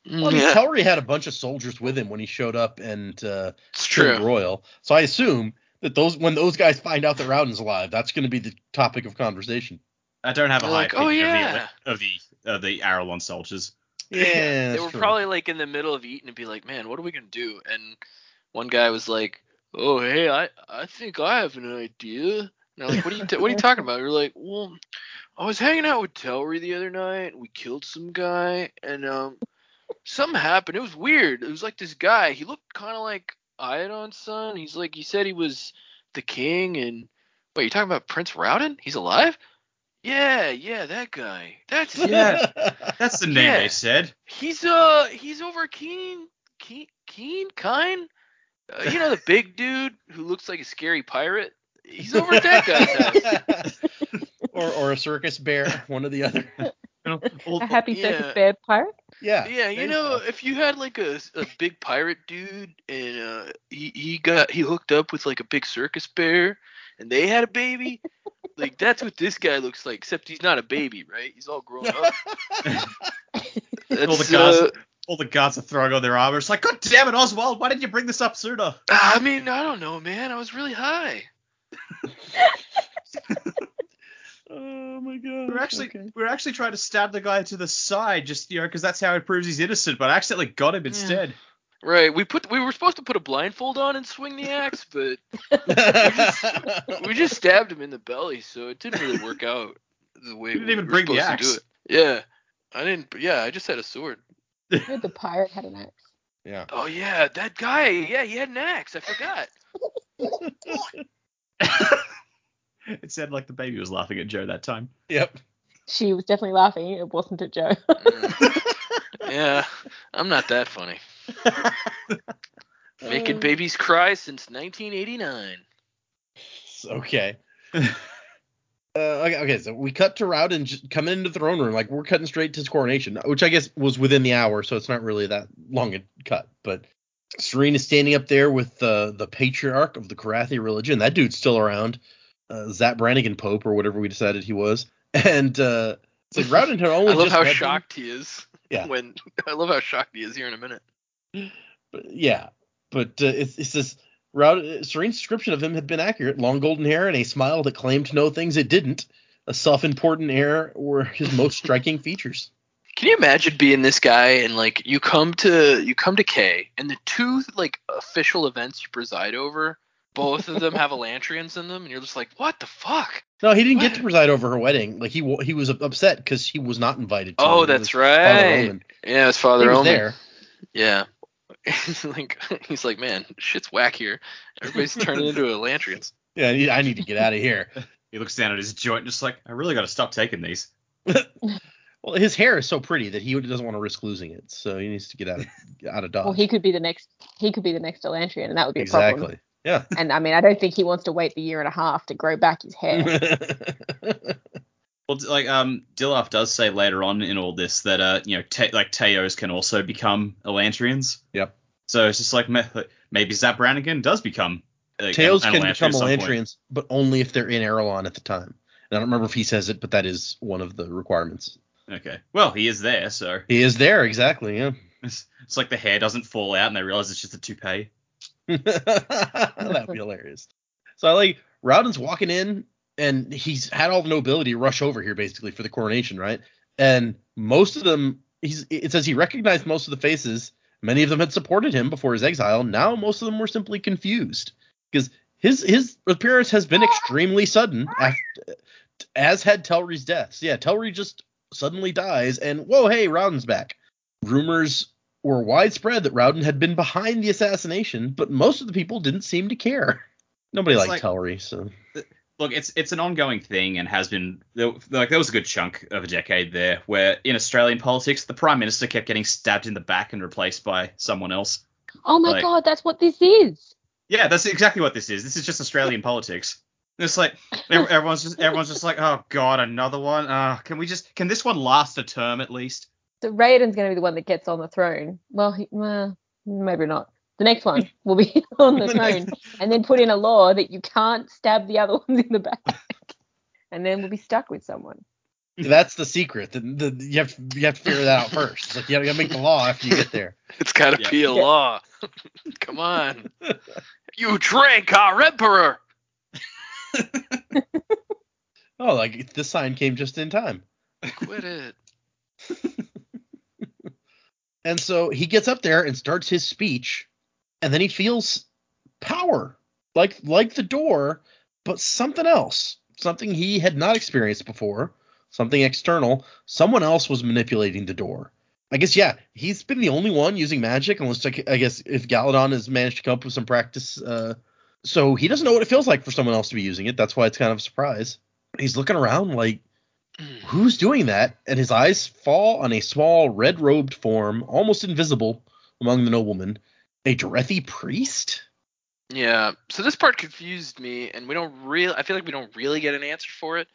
Well, I yeah, Telrii had a bunch of soldiers with him when he showed up and uh, it's true. Royal. So I assume that those when those guys find out that Raoden's alive, that's going to be the topic of conversation. I don't have a They're high like, "Oh, opinion yeah." of the of the of the Arelon soldiers. Yeah, they were true. probably like in the middle of eating and be like, "Man, what are we gonna do?" And one guy was like, "Oh, hey, I I think I have an idea." And I'm like, "What are you t- What are you talking about?" You're like, "Well, I was hanging out with Telrii the other night. We killed some guy, and um, something happened. It was weird. It was like this guy. He looked kind of like Iadon's son. He's like, he said he was the king. And wait, you're talking about Prince Raoden? He's alive? Yeah, yeah, that guy. That's Yeah. [laughs] That's the name Yeah. they said. He's uh he's over Kiin Kiin Kiin Kine. Uh, you know the big [laughs] dude who looks like a scary pirate. He's over at that guy's [laughs] house. or or a circus bear, one or the other. [laughs] You know, all- A happy yeah. circus bear pirate. Yeah. Yeah, you know if you had like a, a big pirate dude and uh he, he got he hooked up with like a big circus bear and they had a baby, [laughs] like that's what this guy looks like, except he's not a baby, right? He's all grown up. [laughs] All the That's, guys, uh, all the guards are throwing on their armor. It's like, God damn it, Oswald, why didn't you bring this up sooner? I mean, I don't know, man. I was really high. Oh my god. We're actually Okay. we're actually trying to stab the guy to the side, just you know, because that's how it proves he's innocent. But I accidentally got him instead. Right. We put we were supposed to put a blindfold on and swing the axe, but [laughs] we just stabbed him in the belly, so it didn't really work out the way You didn't we even were bring the axe. to do it. Yeah. I didn't yeah, I just had a sword. The pirate had an axe. yeah. Oh yeah, that guy, yeah, he had an axe. I forgot. [laughs] [laughs] [laughs] it sounded like the baby was laughing at Joe that time. Yep. She was definitely laughing. It wasn't at Joe. Mm. yeah, I'm not that funny. [laughs] Making babies cry since 1989. Okay. [laughs] Uh, okay, okay, so we cut to Raoden j- coming into the throne room, like we're cutting straight to his coronation, which I guess was within the hour, so it's not really that long a cut. But Sarene is standing up there with the the patriarch of the Korathi religion. That dude's still around, uh, Zap Brannigan Pope or whatever we decided he was. [laughs] And uh, it's like Raoden had only [laughs] I love how met him. shocked he is. Yeah. [laughs] When I love how shocked he is here in a minute. But, yeah, but uh, it's, it's this Raoden, Sarene's description of him had been accurate. Long golden hair and a smile that claimed to know things it didn't. A self-important air were his most striking features. Can you imagine being this guy and like you come to you come to Kae and the two like official events you preside over, both of them have Elantrians in them, and you're just like, what the fuck? No, he didn't get to preside over her wedding. Like he he was upset because he was not invited. To Oh, it. It that's was Father right. Roman. Yeah, it's He Father was Omin. there. Yeah. [laughs] He's like [laughs] he's like, man, shit's whack here. Everybody's turning into Elantrians. [laughs] Yeah, I need, I need to get out of here. He looks down at his joint, and just like, I really got to stop taking these. Well, his hair is so pretty that he doesn't want to risk losing it, so he needs to get out of out of Dodge. Well, he could be the next. He could be the next Elantrian, and that would be a problem. exactly. Yeah. And I mean, I don't think he wants to wait the year and a half to grow back his hair. [laughs] Well, like um, Dilaf does say later on in all this that uh, you know, te- like Teos can also become Elantrians. Yep. So it's just like maybe Zap Brannigan does become. Like, Tails an can Elantri become at point. Elantrians, but only if they're in Arelon at the time. And I don't remember if he says it, but that is one of the requirements. Okay. Well, he is there, so He is there, exactly. Yeah. [laughs] it's, it's like the hair doesn't fall out and they realize it's just a toupee. [laughs] That'd be hilarious. So I like Raoden's walking in, and he's had all the nobility rush over here basically for the coronation, right? And most of them, he's it says he recognized most of the faces. Many of them had supported him before his exile. Now most of them were simply confused because his his appearance has been extremely sudden, after, as had Telrii's deaths. Yeah, Telry just suddenly dies, and whoa, hey, Raoden's back. Rumors were widespread that Raoden had been behind the assassination, but most of the people didn't seem to care. Nobody It's liked like- Telrii, so Look, it's it's an ongoing thing and has been like there was a good chunk of a decade there where in Australian politics the prime minister kept getting stabbed in the back and replaced by someone else. oh my Like- god, that's what this is. Yeah, that's exactly what this is. This is just Australian politics. It's like everyone's just everyone's just like, oh god, another one. Uh, can we just can this one last a term at least? So Raoden's going to be the one that gets on the throne. Well, he, well, maybe not. The next one will be [laughs] on the [laughs] The throne, and then put in a law that you can't stab the other [laughs] ones in the back, and then we'll be stuck with someone. that's the secret. The, the, you have to, you have to figure that out first. It's like you gotta make the law after you get there. It's gotta Yeah. be a Yeah. law. Come on. you drank our emperor. Oh, like this sign came just in time. Quit it. And so he gets up there and starts his speech, and then he feels power, like like the Dor, but something else, something he had not experienced before, something external. Someone else was manipulating the Dor. I guess yeah, he's been the only one using magic, unless I guess if Galladon has managed to come up with some practice. Uh, so he doesn't know what it feels like for someone else to be using it. That's why it's kind of a surprise. He's looking around like [clears throat] Who's doing that? And his eyes fall on a small red robed form, almost invisible among the noblemen. A Derethi priest? Yeah. So this part confused me, and we don't really. I feel like we don't really get an answer for it.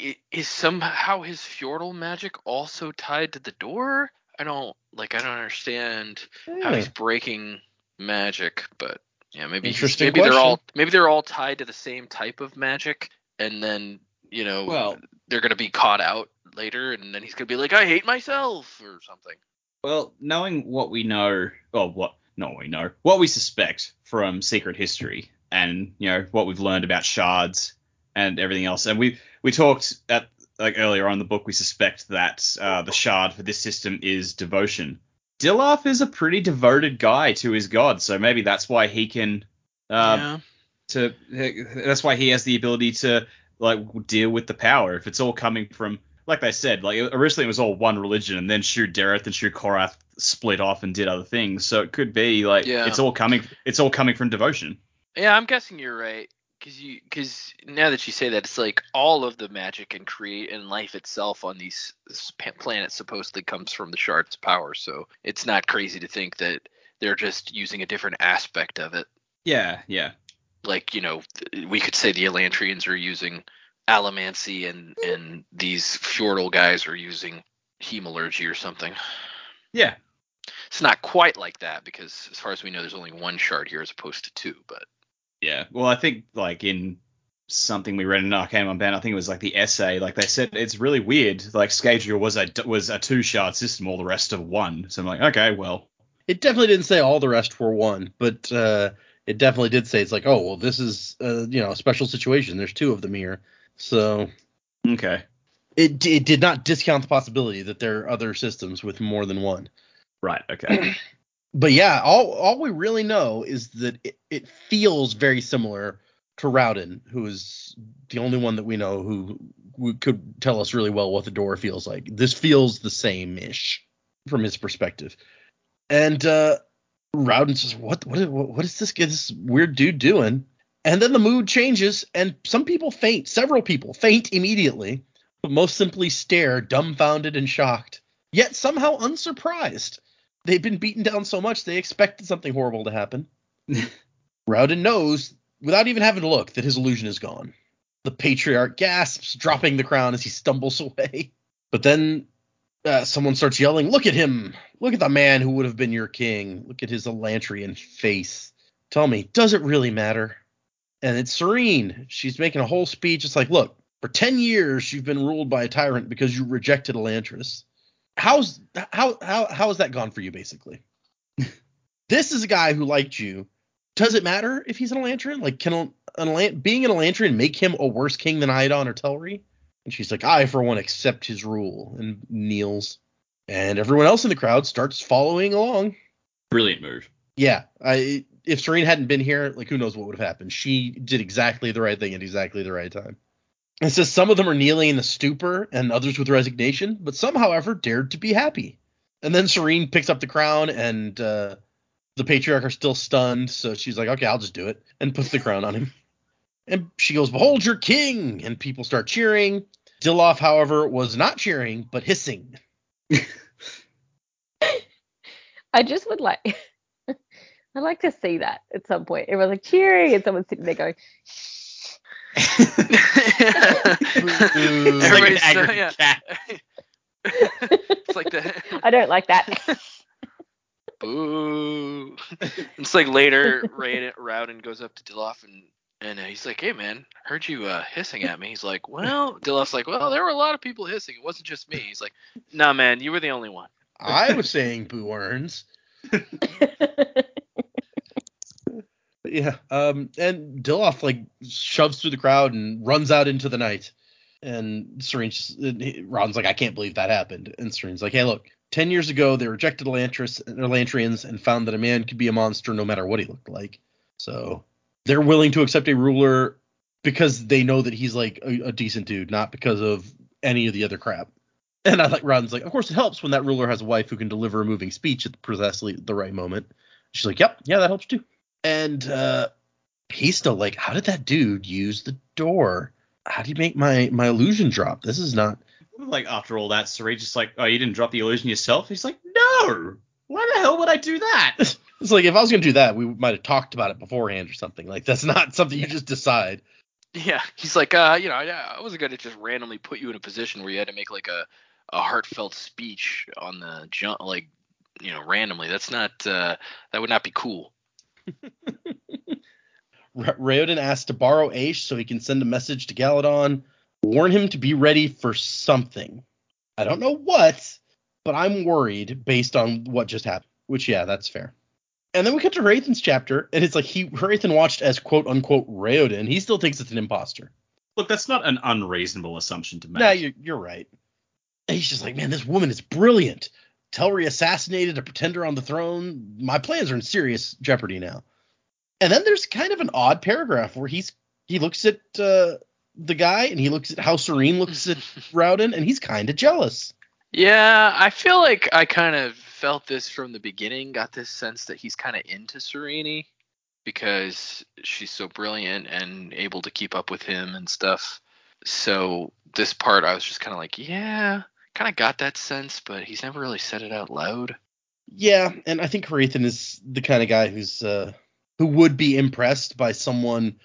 I- somehow his feudal magic also tied to the Dor? I don't like. I don't understand how he's hmm. breaking magic, but yeah, maybe maybe they're all maybe they're all tied to the same type of magic, and then you know, Well, they're gonna be caught out later, and then he's gonna be like, I hate myself or something. Well, knowing what we know, or what not what we know, what we suspect from secret history, and you know what we've learned about shards and everything else, and we we talked at like earlier on in the book, we suspect that uh, the shard for this system is devotion. Dilaf is a pretty devoted guy to his god, so maybe that's why he can. Uh, yeah. to that's why he has the ability to like deal with the power if it's all coming from like they said like originally it was all one religion and then Shu Dereth and Shu Korath split off and did other things so it could be like Yeah. it's all coming it's all coming from devotion Yeah, I'm guessing you're right. Cause you, cause now that you say that, it's like all of the magic and create and life itself on these planets supposedly comes from the shard's power. So it's not crazy to think that they're just using a different aspect of it. yeah yeah Like you know, we could say the Elantrians are using allomancy, and and these Fjordell guys are using hemalurgy or something. yeah It's not quite like that because, as far as we know, there's only one shard here as opposed to two. But yeah well I think like in something we read in Arcanum Unbound I think it was like the essay like they said it's really weird like Scadrial was a was a two shard system all the rest of one so I'm like okay well It definitely didn't say all the rest were one, but uh, it definitely did say it's like, oh well, this is uh, you know a special situation. There's two of them here, so okay it it did not discount the possibility that there are other systems with more than one. right okay [clears throat] But yeah, all all we really know is that it, it feels very similar to Raoden, who is the only one that we know who, who could tell us really well what the Dor feels like. This feels the same ish from his perspective. And uh Raoden says, "What what what what is this this weird dude doing?" And then the mood changes, and some people faint. Several people faint immediately, but most simply stare, dumbfounded and shocked, yet somehow unsurprised. They've been beaten down so much they expected something horrible to happen. [laughs] Raoden knows, without even having to look, that his illusion is gone. The patriarch gasps, dropping the crown as he stumbles away. But then uh, someone starts yelling, Look at him! Look at the man who would have been your king. Look at his Elantrian face. Tell me, does it really matter? And it's Sarene. She's making a whole speech. It's like, Look, for 10 years you've been ruled by a tyrant because you rejected Elantris. How's how how how has that gone for you basically? [laughs] this is a guy who liked you. Does it matter if he's an Elantrian? Like, can an Elant- being an Elantrian make him a worse king than Iadon or Telrii? And she's like, I for one accept his rule, and kneels. And everyone else in the crowd starts following along. brilliant move Yeah, I if Sarene hadn't been here, like who knows what would have happened. She did exactly the right thing at exactly the right time. It says some of them are kneeling in a stupor and others with resignation, but some, however, dared to be happy. And then Sarene picks up the crown and uh, the patriarch are still stunned, so she's like, okay, I'll just do it, and puts the crown on him. And she goes, Behold your king! And people start cheering. Dilaf, however, was not cheering, but hissing. [laughs] I just would like [laughs] I'd like to see that at some point. Everyone's like cheering and someone's sitting there going, [laughs] It's like an so- angry yeah. cat. it's like the I don't like that. boo. It's like later, Ray Raoden goes up to Dilaf and and uh, he's like, "Hey man, heard you uh, hissing [laughs] at me." He's like, "Well," Dilaf's like, "Well, there were a lot of people hissing. It wasn't just me." He's like, "Nah, man, you were the only one." I was [laughs] saying boo earns. [laughs] Yeah. Um, and Dilaf like shoves through the crowd and runs out into the night. And Sarene's and Ron's like, I can't believe that happened. And Sarene's like, Hey, look, ten years ago they rejected Elantris Elantrians and found that a man could be a monster no matter what he looked like. So they're willing to accept a ruler because they know that he's like a, a decent dude, not because of any of the other crap. And I like Ron's like, of course it helps when that ruler has a wife who can deliver a moving speech at precisely the right moment. She's like, Yep, yeah, that helps too. And uh he's still like, How did that dude use the Dor? How do you make my my illusion drop? This is not [laughs] Like after all that, Saree's just like, oh, you didn't drop the illusion yourself? He's like, no. Why the hell would I do that? [laughs] it's like if I was gonna do that, we might have talked about it beforehand or something. Like that's not something you just decide. Yeah, he's like, uh, you know, I, I wasn't gonna just randomly put you in a position where you had to make like a a heartfelt speech on the jump, like, you know, randomly. That's not uh, that would not be cool. [laughs] Ra- Raoden asks to borrow Ashe so he can send a message to Galladon. warn him to be ready for something. I don't know what, but I'm worried based on what just happened. Which, yeah, that's fair. And then we cut to Hrathen's chapter, and it's like he Hrathen watched as quote unquote Raoden. He still thinks it's an imposter. Look, that's not an unreasonable assumption to make. Nah, you're, you're right. And he's just like, man, this woman is brilliant. Telrii assassinated a pretender on the throne. My plans are in serious jeopardy now. And then there's kind of an odd paragraph where he's he looks at uh, the guy and he looks at how Sarene looks at [laughs] Raoden, and he's kind of jealous. Yeah, I feel like I kind of felt this from the beginning. Got this sense that he's kind of into Sarene because she's so brilliant and able to keep up with him and stuff. So this part, I was just kind of like, yeah, kind of got that sense, but he's never really said it out loud. Yeah, and I think Hrathen is the kind of guy who's uh, who would be impressed by someone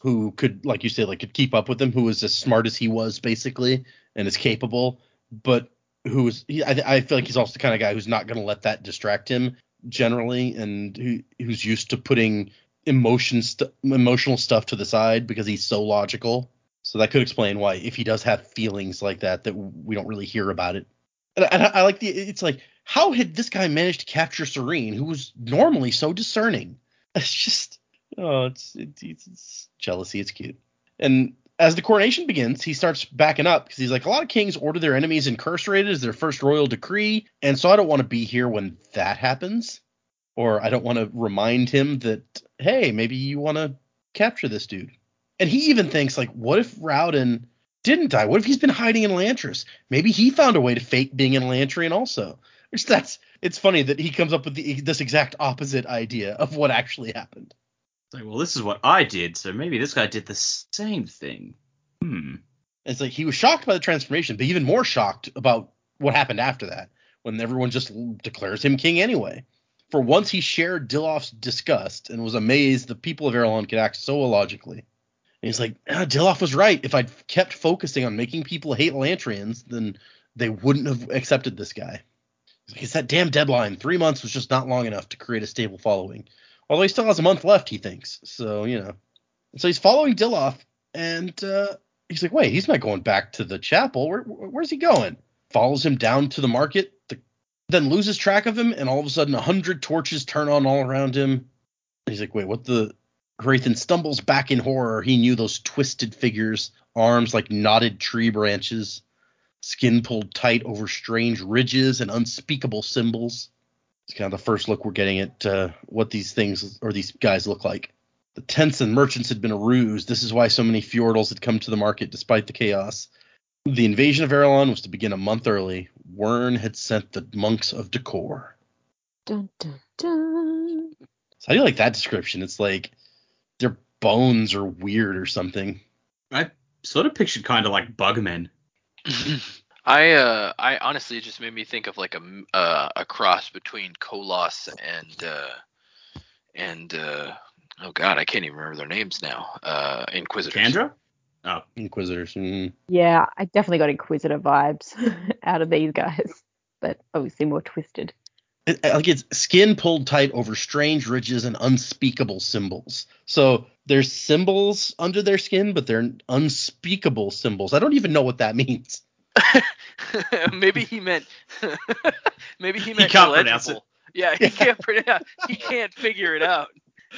who could, like you said, like could keep up with him, who was as smart as he was, basically, and is capable, but who's he, I, I feel like he's also the kind of guy who's not going to let that distract him generally, and who who's used to putting emotion st- emotional stuff to the side because he's so logical. So that could explain why, if he does have feelings like that, that we don't really hear about it. And I, and I like the, it's like, how had this guy managed to capture Sarene, who was normally so discerning? [laughs] It's just, oh, it's, it's, it's jealousy. It's cute. And as the coronation begins, he starts backing up because he's like, a lot of kings order their enemies incarcerated as their first royal decree, and so I don't want to be here when that happens, or I don't want to remind him that, hey, maybe you want to capture this dude. And he even thinks like, what if Raoden didn't die? What if he's been hiding in Elantris? Maybe he found a way to fake being an Elantrian also. Which that's it's funny that he comes up with the, this exact opposite idea of what actually happened. It's like, well, this is what I did, so maybe this guy did the same thing. Hmm. It's like he was shocked by the transformation, but even more shocked about what happened after that, when everyone just declares him king anyway. For once, he shared Dilaf's disgust and was amazed the people of Arelon could act so illogically. And he's like, ah, Dilof was right. If I'd kept focusing on making people hate Lantrians, then they wouldn't have accepted this guy. He's like, it's that damn deadline. Three months was just not long enough to create a stable following. Although he still has a month left, he thinks. So, you know. So he's following Dilaf, and uh, he's like, wait, he's not going back to the chapel. Where, where's he going? Follows him down to the market, the, then loses track of him, and all of a sudden, a hundred torches turn on all around him. He's like, wait, what the? Hrathen stumbles back in horror. He knew those twisted figures, arms like knotted tree branches, skin pulled tight over strange ridges and unspeakable symbols. It's kind of the first look we're getting at uh, what these things or these guys look like. The tents and merchants had been a ruse. This is why so many Fjordells had come to the market despite the chaos. The invasion of Arelon was to begin a month early. Wyrn had sent the monks of Dakhor. Dun, dun, dun. So how do you like that description? It's like their bones are weird or something. I sort of pictured kind of like bugmen. [laughs] I uh I honestly it just made me think of like a m- uh, a cross between koloss and uh and uh oh god I can't even remember their names now uh Inquisitors. Kandra? Oh, Inquisitors. Mm. Yeah, I definitely got Inquisitor vibes [laughs] out of these guys, but obviously more twisted. It, like it's skin pulled tight over strange ridges and unspeakable symbols. So there's symbols under their skin, but they're unspeakable symbols. I don't even know what that [laughs] means. [laughs] maybe he meant [laughs] maybe he meant He can't pronounce illegible. Yeah, he can't [laughs] pronounce he can't figure it out.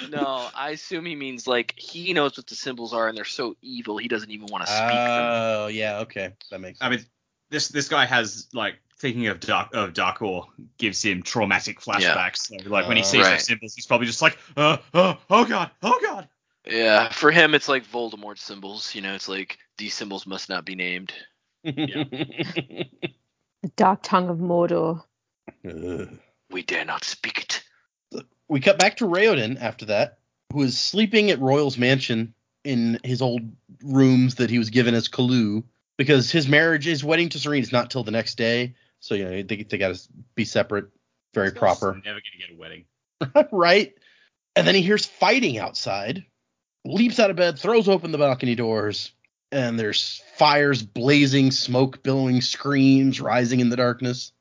No, I assume he means like he knows what the symbols are and they're so evil he doesn't even want to speak them. Oh, yeah, okay. That makes I mean, this this guy has like thinking of Dark of Dakhor gives him traumatic flashbacks. So, like when he Uh, sees Right. those symbols, he's probably just like, uh, uh, oh god, oh god. Yeah, for him it's like Voldemort symbols, you know, it's like these symbols must not be named. [laughs] The dark tongue of Mordor. Ugh. We dare not speak it. we cut back to Raoden after that, who is sleeping at Roial's mansion in his old rooms that he was given as Kaloo, because his marriage, his wedding to Sarene is not till the next day. So you know they they got to be separate, very This guy's proper, Never gonna get a wedding. [laughs] right? And then he hears fighting outside, leaps out of bed, throws open the balcony doors, and there's fires blazing, smoke billowing, screams rising in the darkness.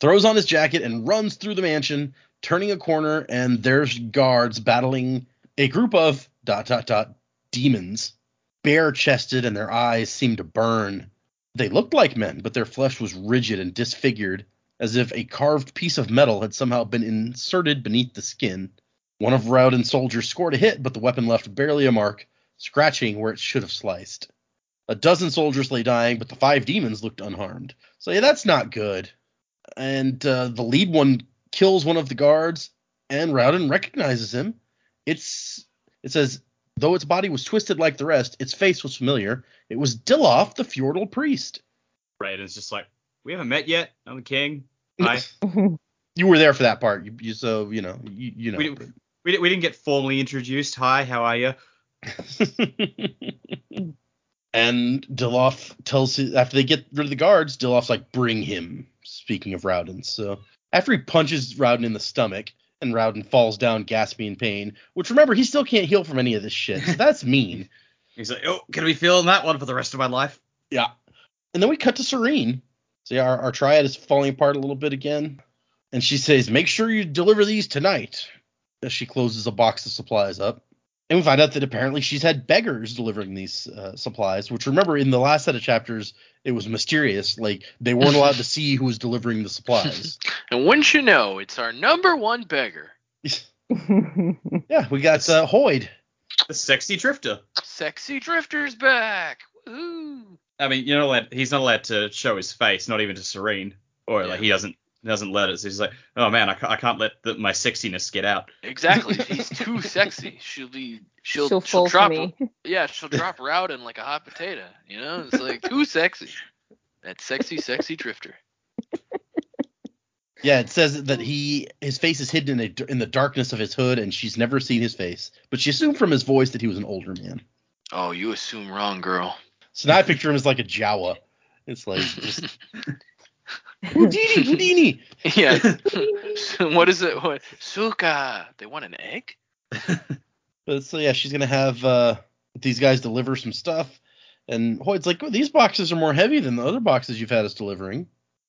Throws on his jacket and runs through the mansion, turning a corner, and there's guards battling a group of dot dot dot demons. bare chested and their eyes seemed to burn. They looked like men, but their flesh was rigid and disfigured, as if a carved piece of metal had somehow been inserted beneath the skin. One of Raoden's soldiers scored a hit, but the weapon left barely a mark, scratching where it should have sliced. A dozen soldiers lay dying, but the five demons looked unharmed. So yeah, that's not good. And uh, the lead one kills one of the guards, and Raoden recognizes him. It's it says though its body was twisted like the rest, its face was familiar. It was Dilaf, the Fjordell priest. Right, and it's just like we haven't met yet. I'm the king. Hi. [laughs] You were there for that part, you, you so you know you, you know. we, we, we didn't get formally introduced. Hi, how are you? [laughs] and Dilaf tells his, after they get rid of the guards, Dilaf's like, bring him. Speaking of Raoden, so after he punches Raoden in the stomach, and Raoden falls down gasping in pain, which remember he still can't heal from any of this shit. So that's [laughs] mean. He's like, oh, gonna be feeling that one for the rest of my life. Yeah. And then we cut to Sarene. So yeah, our, our triad is falling apart a little bit again. And she says, make sure you deliver these tonight. As she closes a box of supplies up. And we find out that apparently she's had beggars delivering these uh, supplies, which remember in the last set of chapters, it was mysterious. Like they weren't allowed to see who was delivering the supplies. [laughs] And wouldn't you know, it's our number one beggar, [laughs] yeah, we got uh, Hoid. The sexy drifter. Sexy Drifter's back. Woohoo! I mean, you're not allowed, he's not allowed to show his face, not even to Sarene, or like he doesn't doesn't let it. So he's like, oh man, I, ca- I can't let the, my sexiness get out. Exactly. If [laughs] he's too sexy, she'll be she'll She'll she'll, fall for drop me. yeah she'll drop Raoden like a hot potato. You know, it's like too sexy. That sexy, sexy Drifter. Yeah, it says that he his face is hidden in, a, in the darkness of his hood, and she's never seen his face. But she assumed from his voice that he was an older man. Oh, you assume wrong, girl. So now I picture him as like a Jawa. It's like just [laughs] Houdini, Houdini. [laughs] Yeah. What is it? What? Suka. They want an egg? [laughs] But so yeah, she's gonna have uh, these guys deliver some stuff, and Hoid's like, oh, these boxes are more heavy than the other boxes you've had us delivering.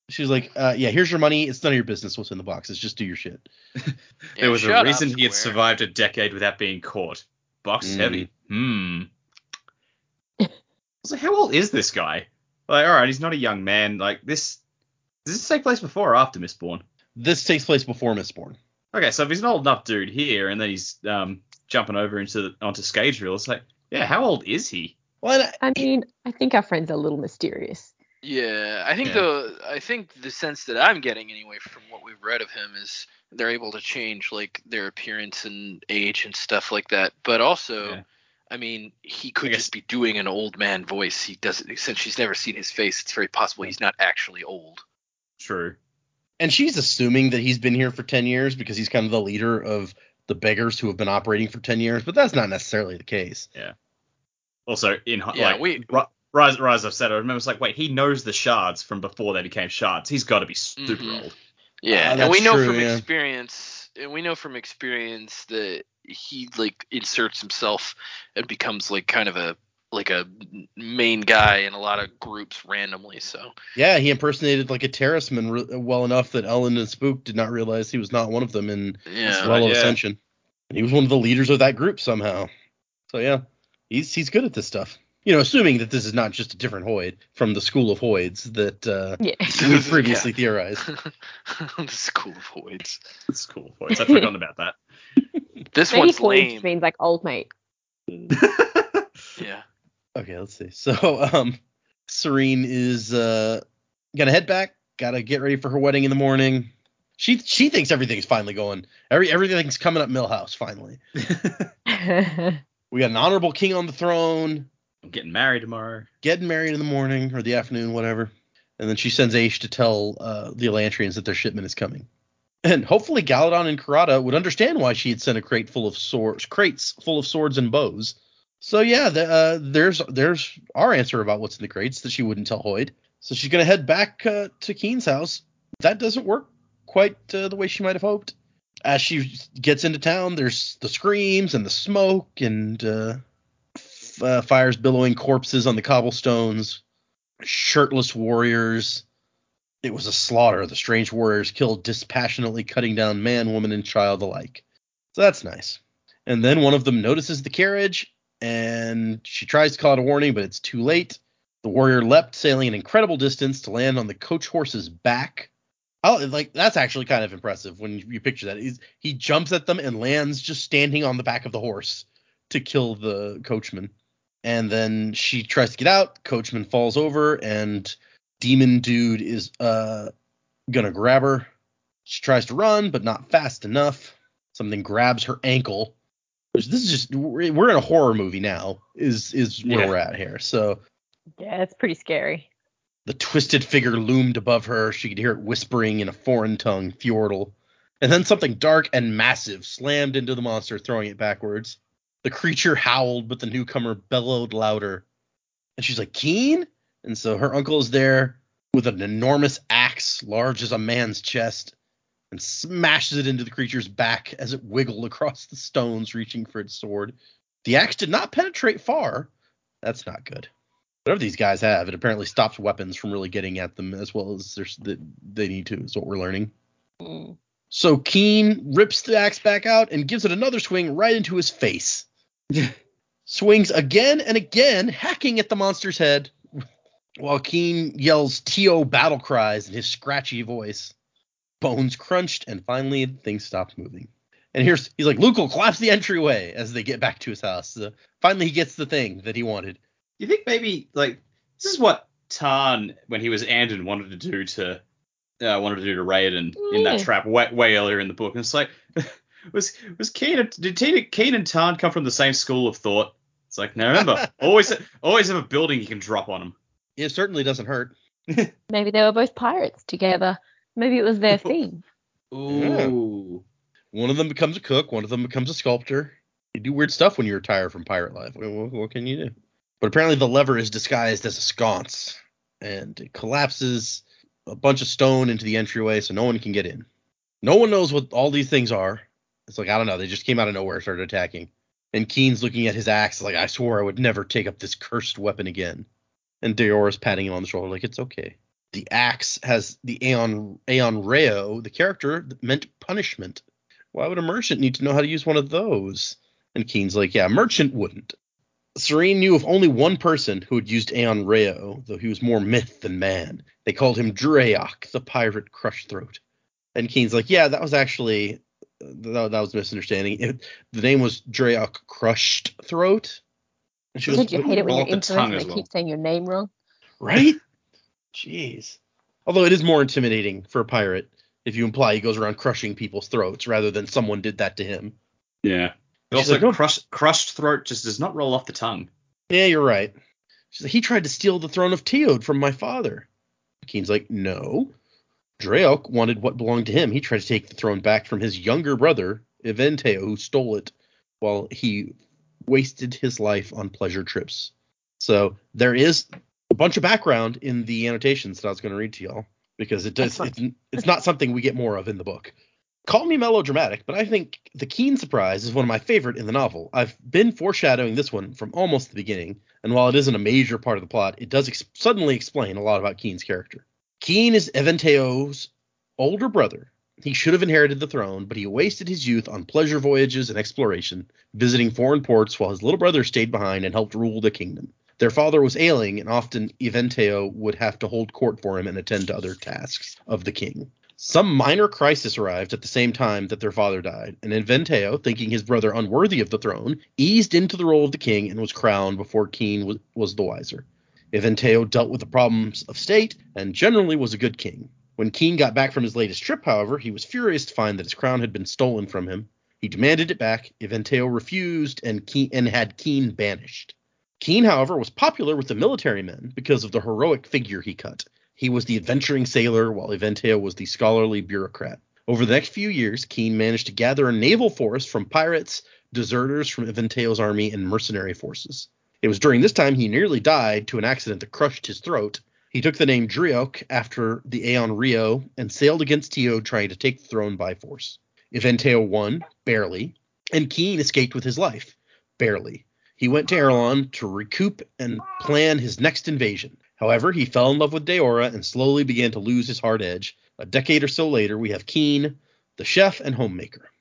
She's like, uh, yeah, here's your money. It's none of your business what's in the boxes. Just do your shit. Yeah, [laughs] there was a reason he had survived a decade without being caught. Box Mm. heavy. Hmm. I was like, how old is this guy? Like, all right, he's not a young man. Like this. Does this take place before or after Mistborn? This takes place before Mistborn. Okay, so if he's an old enough dude here, and then he's um jumping over into the, onto Scageville, it's like, yeah, how old is he? Well, I- I mean, I think our friend's a little mysterious. Yeah, I think Yeah. the I think the sense that I'm getting anyway from what we've read of him is they're able to change like their appearance and age and stuff like that. But also, Yeah. I mean, he could guess- just be doing an old man voice. He doesn't since she's never seen his face. It's very possible he's not actually old. True. and she's assuming that he's been here for 10 years because he's kind of the leader of the beggars who have been operating for 10 years, but that's not necessarily the case. Yeah. Also, in hi- Yeah, like we- Ri- Rise, Rise of said, I remember it's like, wait, he knows the shards from before they became shards. He's got to be super Mhm. old. Yeah, Ah, and we know true, from yeah. experience, and we know from experience that he like inserts himself and becomes like kind of a like a main guy in a lot of groups randomly. So Yeah, he impersonated like a Terrisman re- well enough that Elend and Spook did not realize he was not one of them in yeah, Swallow yeah. Ascension. And he was one of the leaders of that group somehow. So yeah, he's he's good at this stuff. You know, assuming that this is not just a different Hoid from the school of Hoids that uh, Yeah. we [laughs] previously theorized. [laughs] the school of voids. school of Boys. I'd forgotten about that. This Maybe one's lame. means like old mate. [laughs] Yeah. Okay, let's see. [laughs] So, um, Sarene is uh gonna head back. Gotta get ready for her wedding in the morning. She she thinks everything's finally going. Every everything's coming up Milhouse finally. [laughs] [laughs] We got an honorable king on the throne, I'm getting married tomorrow. getting married in the morning or the afternoon, whatever. And then she sends Ashe to tell uh, the Elantrians that their shipment is coming. And hopefully Galladon and Karata would understand why she had sent a crate full of swords, crates full of swords and bows. So yeah, the, uh, there's there's our answer about what's in the crates that she wouldn't tell Hoid. So she's gonna head back uh, to Kiin's house. That doesn't work quite uh, the way she might have hoped. As she gets into town, there's the screams and the smoke and uh, f- uh, fires billowing corpses on the cobblestones, shirtless warriors. It was a slaughter. The strange warriors killed dispassionately, cutting down man, woman, and child alike. So that's nice. And then one of them notices the carriage and she tries to call it a warning, but it's too late. The warrior leapt, sailing an incredible distance to land on the coach horse's back. Oh, like that's actually kind of impressive when you picture that. He's, he jumps at them and lands just standing on the back of the horse to kill the coachman. And then she tries to get out. Coachman falls over, and demon dude is uh gonna grab her. She tries to run, but not fast enough. Something grabs her ankle. Which this is just we're we're in a horror movie now. Is is where Yeah. we're at here. So Yeah, it's pretty scary. the twisted figure loomed above her. She could hear it whispering in a foreign tongue, Fjordell. And then something dark and massive slammed into the monster, throwing it backwards. The creature howled, but the newcomer bellowed louder. And she's like, Kiin? And so her uncle is there with an enormous axe, large as a man's chest, and smashes it into the creature's back as it wiggled across the stones, reaching for its sword. The axe did not penetrate far. That's not good whatever these guys have, it apparently stops weapons from really getting at them as well as that they need to. Is what we're learning. Mm. So Kiin rips the axe back out and gives it another swing right into his face. [laughs] Swings again and again, hacking at the monster's head, while Kiin yells "To" battle cries in his scratchy voice. Bones crunched, and finally things stopped moving. And here's he's like, Luke will collapse the entryway as they get back to his house. Uh, finally, he gets the thing that he wanted. You think maybe like this is what Taan, when he was Andon, wanted to do to uh, wanted to do to Raoden in that trap way, way earlier in the book. And it's like [laughs] was was Kiin and, did Tina, Kiin and Taan come from the same school of thought? It's like no, remember [laughs] always always have a building you can drop on them. It certainly doesn't hurt. [laughs] Maybe they were both pirates together. Maybe it was their [laughs] theme. Ooh. One of them becomes a cook. One of them becomes a sculptor. You do weird stuff when you retire from pirate life. What, what- what can you do? But apparently the lever is disguised as a sconce, and it collapses a bunch of stone into the entryway, so no one can get in. No one knows what all these things are. It's like I don't know. They just came out of nowhere, and started attacking. And Kiin's looking at his axe, like I swore I would never take up this cursed weapon again. And Daora's patting him on the shoulder, like it's okay. The axe has the Aon Aon Reo, the character that meant punishment. Why would a merchant need to know how to use one of those? And Kiin's like, yeah, a merchant wouldn't. Sarene knew of only one person who had used Aeon Reo, though he was more myth than man. They called him Dreok, the pirate crush throat. And Kiin's like, yeah, that was actually that, that was a misunderstanding. It, the name was Dreok Crushed Throat. And she Don't you hate it when roll you're up the tongue influenced as they well. keep saying your name wrong? right? Jeez. Although it is more intimidating for a pirate if you imply he goes around crushing people's throats rather than someone did that to him. Yeah. She's Also, like, "No." crushed crushed throat just does not roll off the tongue. Yeah, you're right. She's like, he tried to steal the throne of Teod from my father. Kiin's like, no. Dreok wanted what belonged to him. He tried to take the throne back from his younger brother, Eventeo, who stole it while he wasted his life on pleasure trips. So there is a bunch of background in the annotations that I was going to read to y'all because it does it's, it's not something we get more of in the book. Call me melodramatic, but I think the Kiin surprise is one of my favorite in the novel. I've been foreshadowing this one from almost the beginning, and while it isn't a major part of the plot, it does ex- suddenly explain a lot about Kiin's character. Keen is Eventeo's older brother. He should have inherited the throne, but he wasted his youth on pleasure voyages and exploration, visiting foreign ports while his little brother stayed behind and helped rule the kingdom. Their father was ailing, and often Eventeo would have to hold court for him and attend to other tasks of the king. Some minor crisis arrived at the same time that their father died, and Eventeo, thinking his brother unworthy of the throne, eased into the role of the king and was crowned before Kiin was, the wiser. Eventeo dealt with the problems of state and generally was a good king. When Kiin got back from his latest trip, however, he was furious to find that his crown had been stolen from him. He demanded it back. Eventeo refused and, Kiin, and had Kiin banished. Kiin, however, was popular with the military men because of the heroic figure he cut. He was the adventuring sailor, while Eventeo was the scholarly bureaucrat. Over the next few years, Kiin managed to gather a naval force from pirates, deserters from Eventeo's army, and mercenary forces. It was during this time he nearly died to an accident that crushed his throat. He took the name Dreok after the Aon Reo and sailed against Teo, trying to take the throne by force. Eventeo won, barely, and Kiin escaped with his life, barely. He went to Arelon to recoup and plan his next invasion. However, he fell in love with Daora and slowly began to lose his hard edge. A decade or so later, we have Kiin, the chef and homemaker.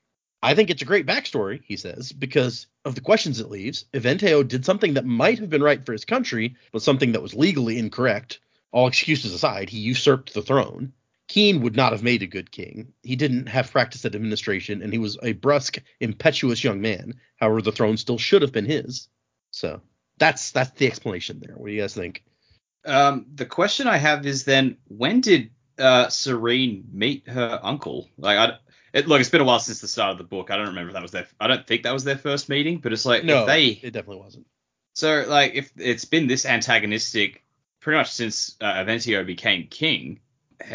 I think it's a great backstory, he says, because of the questions it leaves. Eventeo did something that might have been right for his country, but something that was legally incorrect. All excuses aside, he usurped the throne. Kiin would not have made a good king. He didn't have practice at administration, and he was a brusque, impetuous young man. However, the throne still should have been his. So that's that's the explanation there. What do you guys think? Um, the question I have is then, when did uh, Sarene meet her uncle? Like, I, it, look, it's been a while since the start of the book. I don't remember if that was their. I don't think that was their first meeting, but it's like No, if they. it definitely wasn't. So, like, if it's been this antagonistic pretty much since uh, Eventeo became king,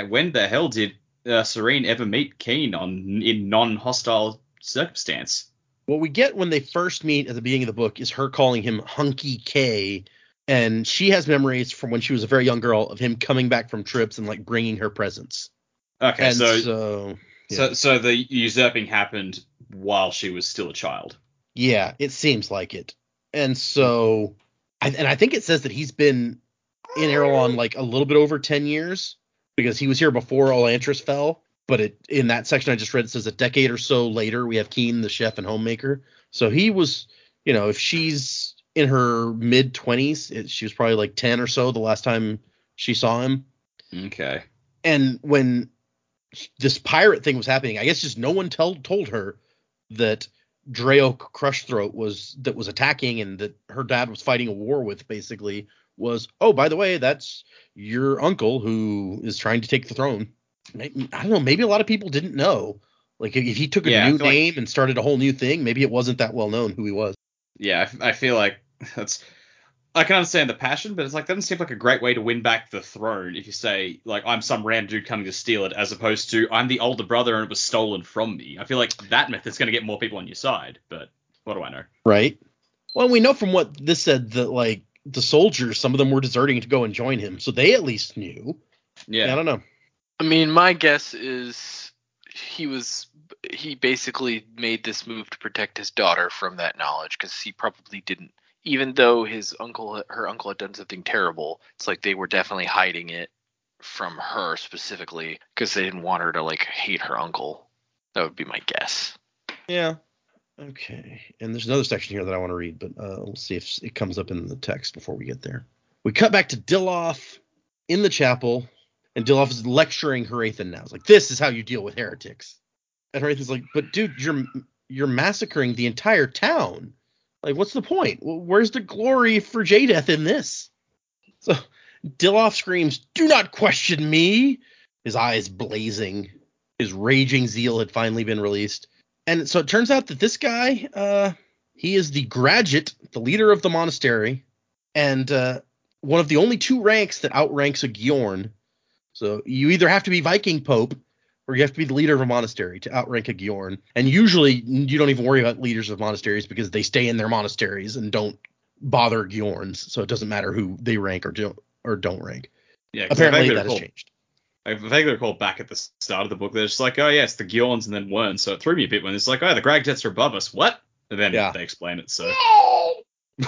when the hell did uh, Sarene ever meet Kiin on in non-hostile circumstance? What we get when they first meet at the beginning of the book is her calling him Hunky K, and she has memories from when she was a very young girl of him coming back from trips and like bringing her presents. Okay, and so, so so so the usurping happened while she was still a child. Yeah, it seems like it. And so, I, and I think it says that he's been in Arelon like a little bit over 10 years because he was here before all Elantris fell. But it in that section I just read, it says a decade or so later, we have Kiin, the chef and homemaker. So he was, you know, if she's in her mid 20s, she was probably like 10 or so the last time she saw him. Okay. And when this pirate thing was happening, I guess just no one told told her that Dreok Crushthroat was that was attacking and that her dad was fighting a war with basically was oh by the way that's your uncle who is trying to take the throne. Maybe, I don't know. Maybe a lot of people didn't know. Like if he took a Yeah, new feel like- name and started a whole new thing, maybe it wasn't that well known who he was. Yeah, I feel like that's. I can understand the passion, but it's like doesn't seem like a great way to win back the throne if you say like I'm some random dude coming to steal it, as opposed to I'm the older brother and it was stolen from me. I feel like that myth is going to get more people on your side, but what do I know? Right. Well, we know from what this said that like the soldiers, some of them were deserting to go and join him, so they at least knew. Yeah, I don't know. I mean, my guess is he was he basically made this move to protect his daughter from that knowledge because he probably didn't. Even though his uncle, her uncle, had done something terrible, it's like they were definitely hiding it from her specifically because they didn't want her to like hate her uncle. That would be my guess. Yeah. Okay. And there's another section here that I want to read, but uh, we'll see if it comes up in the text before we get there. We cut back to Dilaf in the chapel, and Dilaf is lecturing Hrathen now. It's like, this is how you deal with heretics. And Hrathen's like, but dude, you're you're massacring the entire town. Like, what's the point? Where's the glory for Jaddeth in this? So Dilaf screams, Do not question me! His eyes blazing. His raging zeal had finally been released. And so it turns out that this guy, uh, he is the graduate, the leader of the monastery, and uh, one of the only two ranks that outranks a Gyorn. So you either have to be Viking Pope or you have to be the leader of a monastery to outrank a Gyorn. And usually you don't even worry about leaders of monasteries because they stay in their monasteries and don't bother Gyorns. So it doesn't matter who they rank or don't or don't rank. yeah. Apparently that has changed. I vaguely recall back at the start of the book, they're just like, oh yes, the Gyorns and then Wyrns. So it threw me a bit when it's like, oh, the Gragdets are above us. What? And then Yeah. they explain it. So [laughs]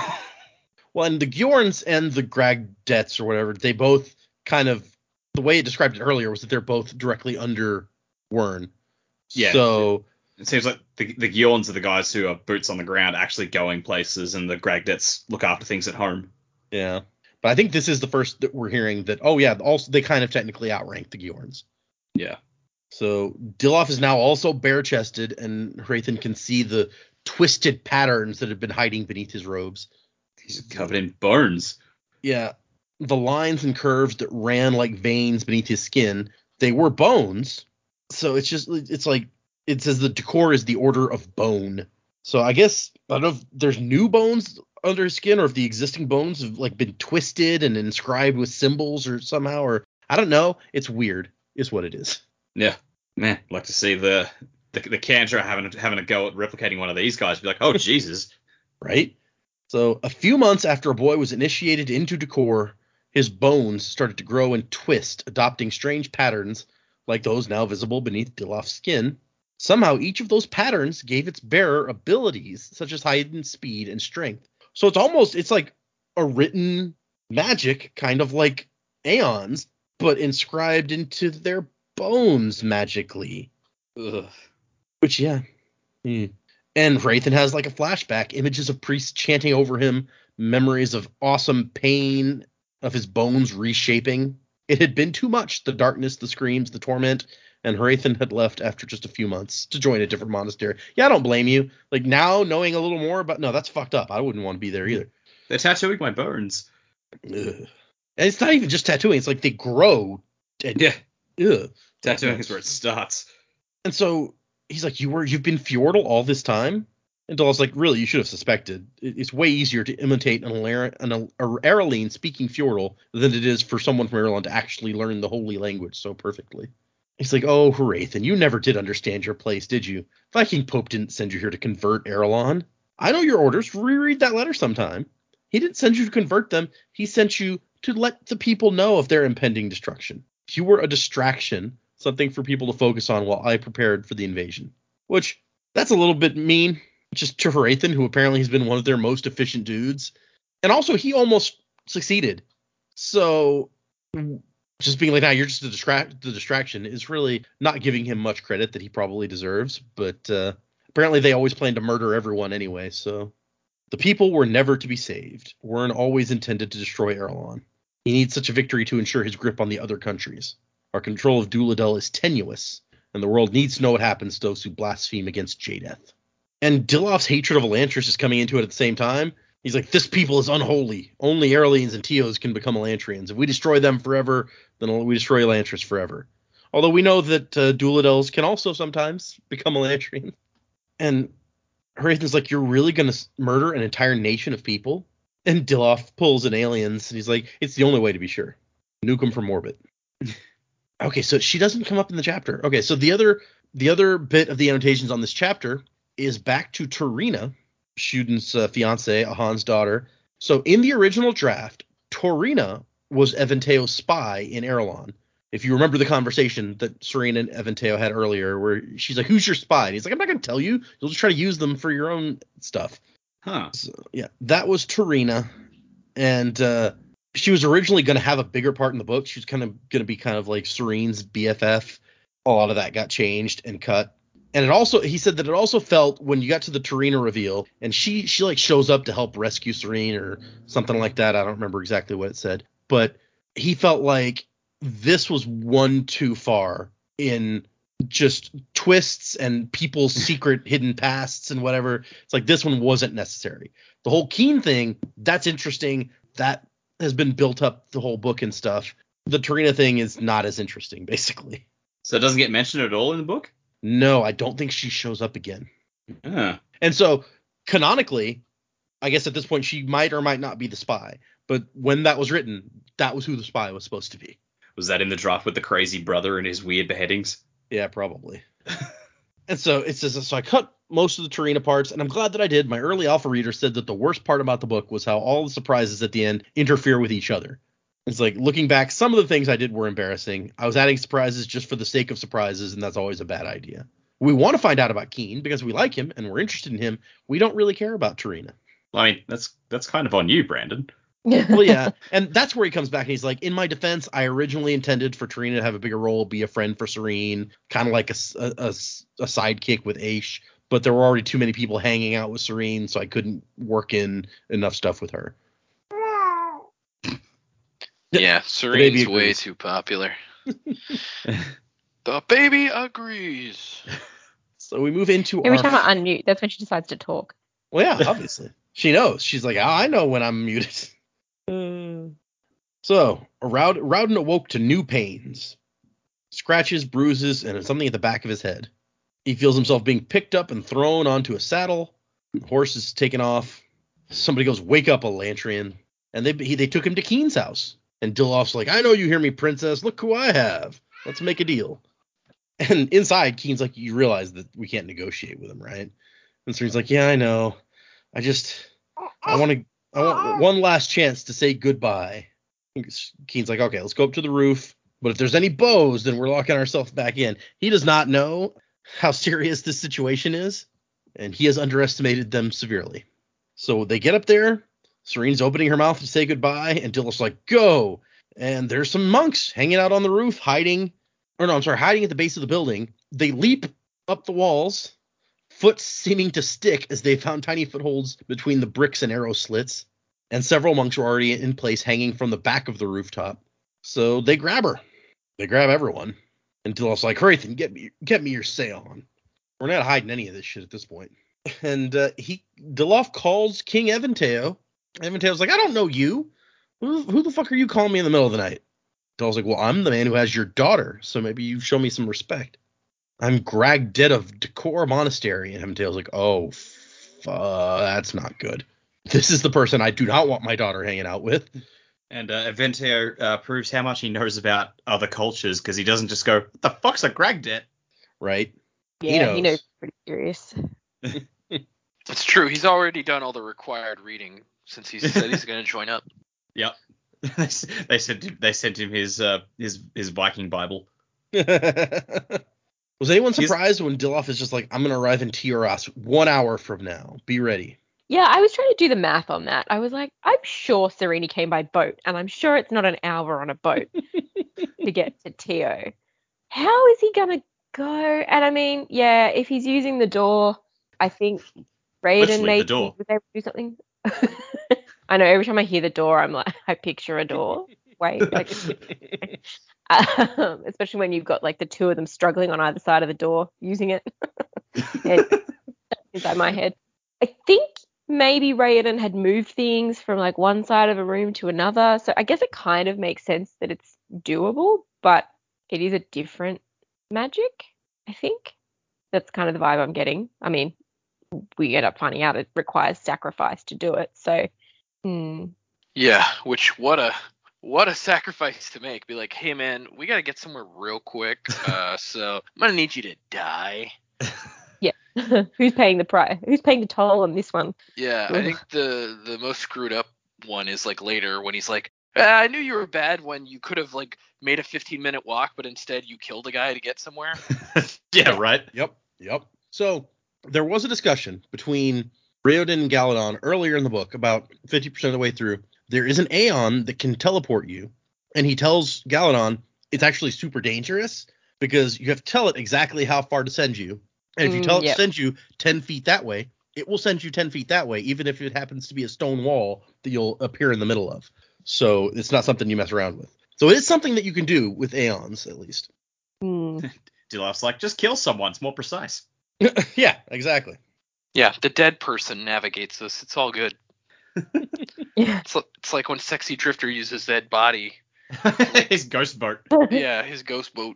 Well, and the Gyorns and the Gragdets or whatever, they both kind of the way it described it earlier was that they're both directly under Wyrn. Yeah. So it seems like the, the Gyorns are the guys who are boots on the ground, actually going places, and the Gragdets look after things at home. yeah. But I think this is the first that we're hearing that oh yeah, also they kind of technically outrank the Gyorns. Yeah. So Dilaf is now also bare chested and Hrathen can see the twisted patterns that have been hiding beneath his robes. He's covered in bones. Yeah. The lines and curves that ran like veins beneath his skin, they were bones. So it's just it's like it says the Dakhor is the order of bone. So I guess I don't know if there's new bones under his skin or if the existing bones have like been twisted and inscribed with symbols or somehow or I don't know. It's weird, is what it is. Yeah. Man, I'd like to see the the, the Kandra having having a go at replicating one of these guys. Be like, oh Jesus. [laughs] right? So, a few months after a boy was initiated into Dakhor, his bones started to grow and twist, adopting strange patterns like those now visible beneath Dilaf's skin. Somehow, each of those patterns gave its bearer abilities such as height and speed and strength. So, it's almost it's like a written magic, kind of like Aons, but inscribed into their bones magically. Ugh. Which, yeah, Hmm. And Hrathen has like a flashback, images of priests chanting over him, memories of awesome pain, of his bones reshaping. It had been too much the darkness, the screams, the torment, and Hrathen had left after just a few months to join a different monastery. Yeah, I don't blame you. Like now, knowing a little more about no, that's fucked up. I wouldn't want to be there either. They're tattooing my bones. Ugh. And it's not even just tattooing; it's like they grow. And, Yeah, ugh. tattooing is where it starts. And so he's like, "You were, you've been Fjordell all this time." And Dilaf's like, "Really, you should have suspected. It's way easier to imitate an, Alar- an Arelene speaking Fjordell than it is for someone from Arelon to actually learn the holy language so perfectly." He's like, "Oh, Hrathen, you never did understand your place, did you? Viking Pope didn't send you here to convert Arelon. I know your orders. Reread that letter sometime. He didn't send you to convert them. He sent you to let the people know of their impending destruction. You were a distraction, something for people to focus on while I prepared for the invasion. Which that's a little bit mean, just to Hrathen, who apparently has been one of their most efficient dudes. And also, he almost succeeded. So just being like, "Now you're just a distract the distraction" is really not giving him much credit that he probably deserves. But uh, apparently, they always plan to murder everyone anyway. So the people were never to be saved. Wyrn always intended to destroy Arelon. He needs such a victory to ensure his grip on the other countries. Our control of Duladel is tenuous, and the world needs to know what happens to those who blaspheme against Jaddeth. And Dilaf's hatred of Elantris is coming into it at the same time. He's like, this people is unholy. Only Erlians and Teos can become Elantrians. If we destroy them forever, then we destroy Elantris forever. Although we know that uh, Duladels can also sometimes [laughs] become Elantrians. And Hrathen's like, you're really going to murder an entire nation of people? And Dilaf pulls an aliens, and he's like, it's the only way to be sure. Nuke them from orbit. [laughs] okay, so she doesn't come up in the chapter. Okay, so the other the other bit of the annotations on this chapter is back to Torena, Shuden's uh, fiance, Ahan's daughter. So in the original draft, Torena was Eventeo's spy in Arelon. If you remember the conversation that Sarene and Eventeo had earlier, where she's like, "Who's your spy?" And he's like, "I'm not going to tell you. You'll just try to use them for your own stuff." Huh. So, yeah, that was Torena, and uh, she was originally going to have a bigger part in the book. She was kind of going to be kind of like Sarene's BFF. A lot of that got changed and cut. And it also, he said that it also felt when you got to the Torena reveal, and she she like shows up to help rescue Sarene or something like that. I don't remember exactly what it said, but he felt like this was one too far in just twists and people's [laughs] secret hidden pasts and whatever. It's like this one wasn't necessary. The whole Kiin thing, that's interesting. That has been built up the whole book and stuff. The Torena thing is not as interesting, [laughs] basically. So it doesn't get mentioned at all in the book? No, I don't think she shows up again. Ah. And so canonically, I guess at this point she might or might not be the spy. But when that was written, that was who the spy was supposed to be. Was that in the draft with the crazy brother and his weird beheadings? Yeah, probably. [laughs] and so it says so I cut most of the Torena parts, and I'm glad that I did. My early alpha reader said that the worst part about the book was how all the surprises at the end interfere with each other. It's like looking back, some of the things I did were embarrassing. I was adding surprises just for the sake of surprises, and that's always a bad idea. We want to find out about Kiin because we like him and we're interested in him. We don't really care about Torena. I mean, that's that's kind of on you, Brandon. [laughs] well, yeah, and that's where he comes back and he's like, in my defense, I originally intended for Torena to have a bigger role, be a friend for Sarene, kind of like a a sidekick with Ashe, but there were already too many people hanging out with Sarene, so I couldn't work in enough stuff with her. Yeah, baby Serene's way too popular. [laughs] the baby agrees. So we move into Every our. time I unmute, that's when she decides to talk. well, yeah, obviously [laughs] she knows. She's like, oh, I know when I'm muted. Uh, [laughs] so Roud- Raoden awoke to new pains, scratches, bruises, and something at the back of his head. He feels himself being picked up and thrown onto a saddle. The horse is taken off. Somebody goes, "Wake up, Elantrian!" And they he, they took him to Kiin's house. And Dilaf's like, "I know you hear me, princess. Look who I have. Let's make a deal." And inside, Kiin's like, "You realize that we can't negotiate with him, right?" And he's like, "Yeah, I know. I just I want to I want one last chance to say goodbye." Kiin's like, "Okay, let's go up to the roof. But if there's any bows, then we're locking ourselves back in." He does not know how serious this situation is, and he has underestimated them severely. So they get up there. Sarene's opening her mouth to say goodbye, and Dill's like, "Go!" And there's some monks hanging out on the roof, hiding, or no, I'm sorry, hiding at the base of the building. They leap up the walls, foot seeming to stick as they found tiny footholds between the bricks and arrow slits, and several monks were already in place hanging from the back of the rooftop. So they grab her. They grab everyone. And Dilaf's like, Hrathen, get me get me your sail on. We're not hiding any of this shit at this point. [laughs] And uh, he Dilaf calls King Eventeo. Eventeo's like, I don't know you. Who, who the fuck are you calling me in the middle of the night? Dilaf's like, Well, I'm the man who has your daughter, so maybe you show me some respect. I'm Gragdet of Dakhor Monastery. And Eventeo's like, Oh, f- uh, that's not good. This is the person I do not want my daughter hanging out with. And uh, Eventeo uh, proves how much he knows about other cultures because he doesn't just go, "What the fuck's a Greg Gragdet?" Right? He Yeah, he knows. knows. Pretty serious. [laughs] [laughs] It's true. He's already done all the required reading since he said he's going to join up. [laughs] Yep. [laughs] they s- they sent him, they sent him his uh, his his Viking Bible. [laughs] Was anyone He's- surprised when Dilaf is just like, I'm gonna arrive in Teoras one hour from now. Be ready. Yeah, I was trying to do the math on that. I was like, I'm sure Sarene came by boat, and I'm sure it's not an hour on a boat to get to Teod. How is he gonna go? And I mean, yeah, if he's using the Dor, I think Let's Raiden the maybe was able to do something. [laughs] I know every time I hear the Dor, I'm like, [laughs] I picture a door. Wait, like, [laughs] um, especially when you've got like the two of them struggling on either side of the door using it. inside my head. I think maybe Raoden had moved things from like one side of a room to another. So I guess it kind of makes sense that it's doable, but it is a different magic, I think. That's kind of the vibe I'm getting. I mean, we end up finding out it requires sacrifice to do it. So, hmm. Yeah, which what a what a sacrifice to make. Be like, hey man, we got to get somewhere real quick. [laughs] Uh, so I'm gonna need you to die. [laughs] Yeah, [laughs] who's paying the price? Who's paying the toll on this one? Yeah, I think the the most screwed up one is like later when he's like, "Ah, I knew you were bad when you could have like made a 15 minute walk, but instead you killed a guy to get somewhere. yeah, right. Yep. Yep. So there was a discussion between Raoden and Galladon earlier in the book, about 50% of the way through. There is an Aon that can teleport you, and he tells Galladon it's actually super dangerous because you have to tell it exactly how far to send you. And if you Mm, tell it yep. to send you 10 feet that way, it will send you 10 feet that way, even if it happens to be a stone wall that you'll appear in the middle of. So it's not something you mess around with. So it is something that you can do with Aons, at least. Hmm. [laughs] Dilaf's like, just kill someone. It's more precise. [laughs] yeah, exactly. Yeah, the dead person navigates this. It's all good. Yeah. [laughs] It's, it's like when Sexy Drifter uses dead body. [laughs] his ghost boat. Yeah, his ghost boat.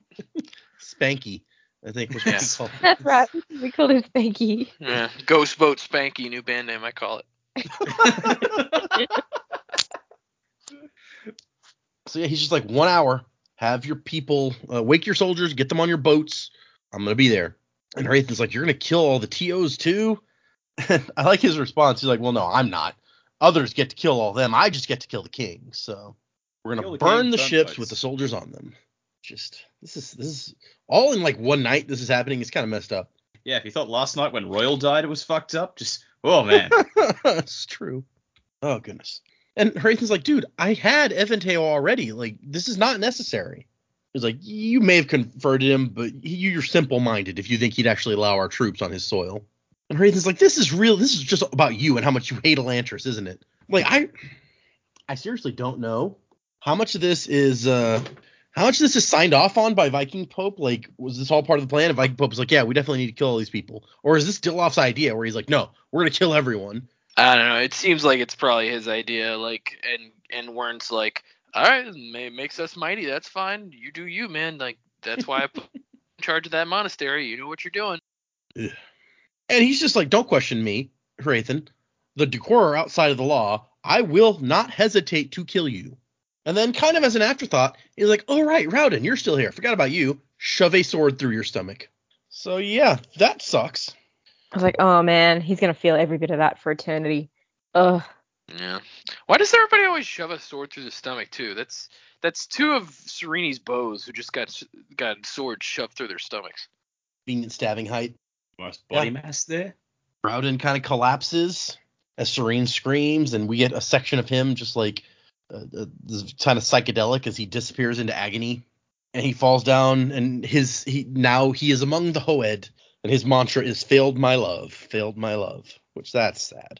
Spanky, I think was what Yeah. he called it. That's right. We call him Spanky. Yeah, ghost boat Spanky, new band name I call it. So yeah, he's just like one hour. Have your people uh, wake your soldiers, get them on your boats. I'm gonna be there. And Hrathen's like, you're gonna kill all the tos too. [laughs] I like his response. He's like, well, no, I'm not. Others get to kill all them. I just get to kill the king. So we're gonna the burn the ships with the soldiers on them. Just this is this is all in like one night. This is happening. It's kind of messed up. Yeah, if you thought last night when Roial died it was fucked up, just oh man. [laughs] it's true. Oh goodness. And Hrathen's like, dude, I had Eventeo already. Like, this is not necessary. He's like, you may have converted him, but you're simple-minded if you think he'd actually allow our troops on his soil. And Hrathen's like, this is real. This is just about you and how much you hate Elantris, isn't it? Like, I, I seriously don't know how much of this is, uh, how much of this is signed off on by Viking Pope. Like, was this all part of the plan? And Viking Pope was like, yeah, we definitely need to kill all these people. Or is this Dilaf's idea where he's like, no, we're gonna kill everyone. I don't know. It seems like it's probably his idea. Like, and and Wyrn's like, all right, may, makes us mighty. That's fine. You do you, man. Like, that's why I put you [laughs] in charge of that monastery. You know what you're doing. And he's just like, don't question me, Hrathen. The Dakhor outside of the law. I will not hesitate to kill you. And then, kind of as an afterthought, he's like, oh, right, Raoden, you're still here. Forgot about you. Shove a sword through your stomach. So, yeah, that sucks. I was like, oh man, he's gonna feel every bit of that for eternity. Ugh. Yeah. Why does everybody always shove a sword through the stomach too? That's that's two of Sarene's bows who just got got swords shoved through their stomachs. Convenient stabbing height. Most body Yeah. mass there. Raoden kind of collapses as Sarene screams, and we get a section of him just like uh, uh, kind of psychedelic as he disappears into agony, and he falls down, and his he now he is among the Hoed, And his mantra is "failed my love, failed my love," which that's sad.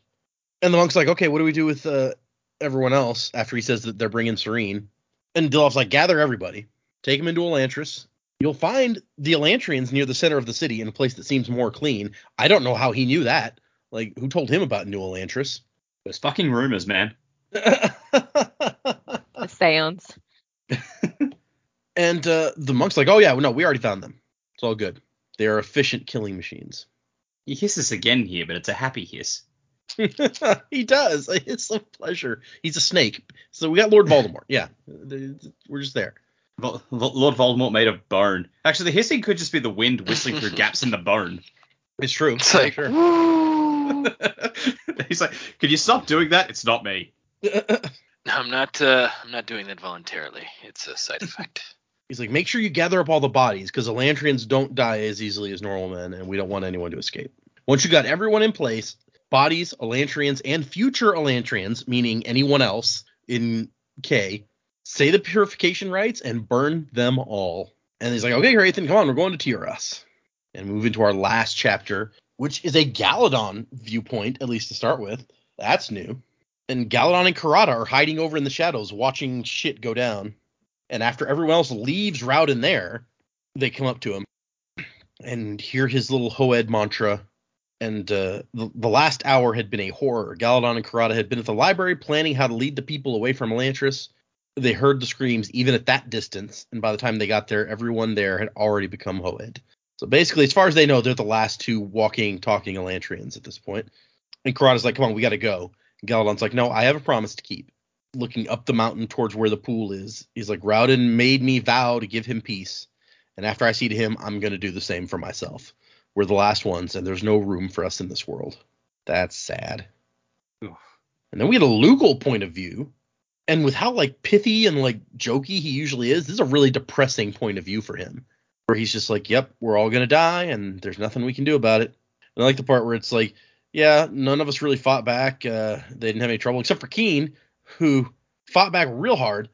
And the monk's like, "Okay, what do we do with uh, everyone else?" After he says that they're bringing Sarene, and Dilaf's like, "Gather everybody, take them into Elantris. You'll find the Elantrians near the center of the city in a place that seems more clean. I don't know how he knew that. Like, who told him about New Elantris?" There's fucking rumors, man. [laughs] The seance. and uh, the monk's like, "Oh yeah, no, we already found them. It's all good. They are efficient killing machines." He hisses again here, but it's a happy hiss. [laughs] he does. [laughs] It's a pleasure. He's a snake. So we got Lord Voldemort. Yeah, we're just there. Vol- Vol- Lord Voldemort made of bone. Actually, the hissing could just be the wind whistling through [laughs] gaps in the bone. It's true. It's like, sure. He's like, "Could you stop doing that? It's not me." I'm not. Uh, I'm not doing that voluntarily. It's a side effect. He's like, make sure you gather up all the bodies because Elantrians don't die as easily as normal men, and we don't want anyone to escape. Once you got everyone in place, bodies, Elantrians, and future Elantrians, meaning anyone else in K, say the purification rites and burn them all. And he's like, okay, Hrathen, come on, we're going to Teoras. And move into our last chapter, which is a Galladon viewpoint, at least to start with. That's new. And Galladon and Karata are hiding over in the shadows, watching shit go down. And after everyone else leaves Raoden there, they come up to him and hear his little Hoed mantra. And uh, the, the last hour had been a horror. Galladon and Karata had been at the library planning how to lead the people away from Elantris. They heard the screams even at that distance, and by the time they got there, everyone there had already become Hoed. So basically, as far as they know, they're the last two walking, talking Elantrians at this point. And Karata's like, "Come on, we got to go." And Galladon's like, "No, I have a promise to keep." Looking up the mountain towards where the pool is, he's like, "Raoden made me vow to give him peace, and after I see to him, I'm gonna do the same for myself. We're the last ones, and there's no room for us in this world. That's sad." Oof. And then we had a Lukel point of view, and with how like pithy and like jokey he usually is, this is a really depressing point of view for him, where he's just like, "Yep, we're all gonna die, and there's nothing we can do about it." And I like the part where it's like, "Yeah, none of us really fought back. Uh, they didn't have any trouble except for Kiin, who fought back real hard.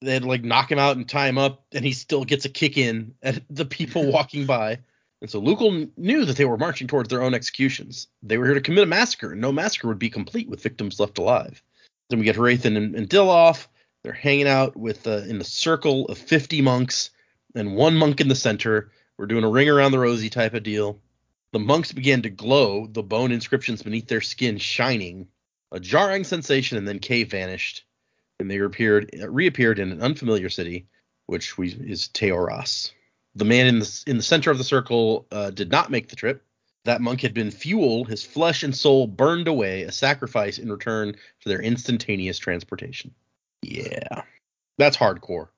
They had to like knock him out and tie him up, and he still gets a kick in at the people [laughs] walking by." And so Lukel knew that they were marching towards their own executions. They were here to commit a massacre, and no massacre would be complete with victims left alive. Then we get Hrathen and, and Dilaf. They're hanging out with uh, in a circle of 50 monks and one monk in the center. We're doing a ring around the rosy type of deal. The monks began to glow, the bone inscriptions beneath their skin shining. A jarring sensation, and then Kae vanished, and they reappeared reappeared in an unfamiliar city, which we, is Teoras. The man in the in the center of the circle uh, did not make the trip. That monk had been fuel, his flesh and soul burned away, a sacrifice in return for their instantaneous transportation. Yeah, that's hardcore.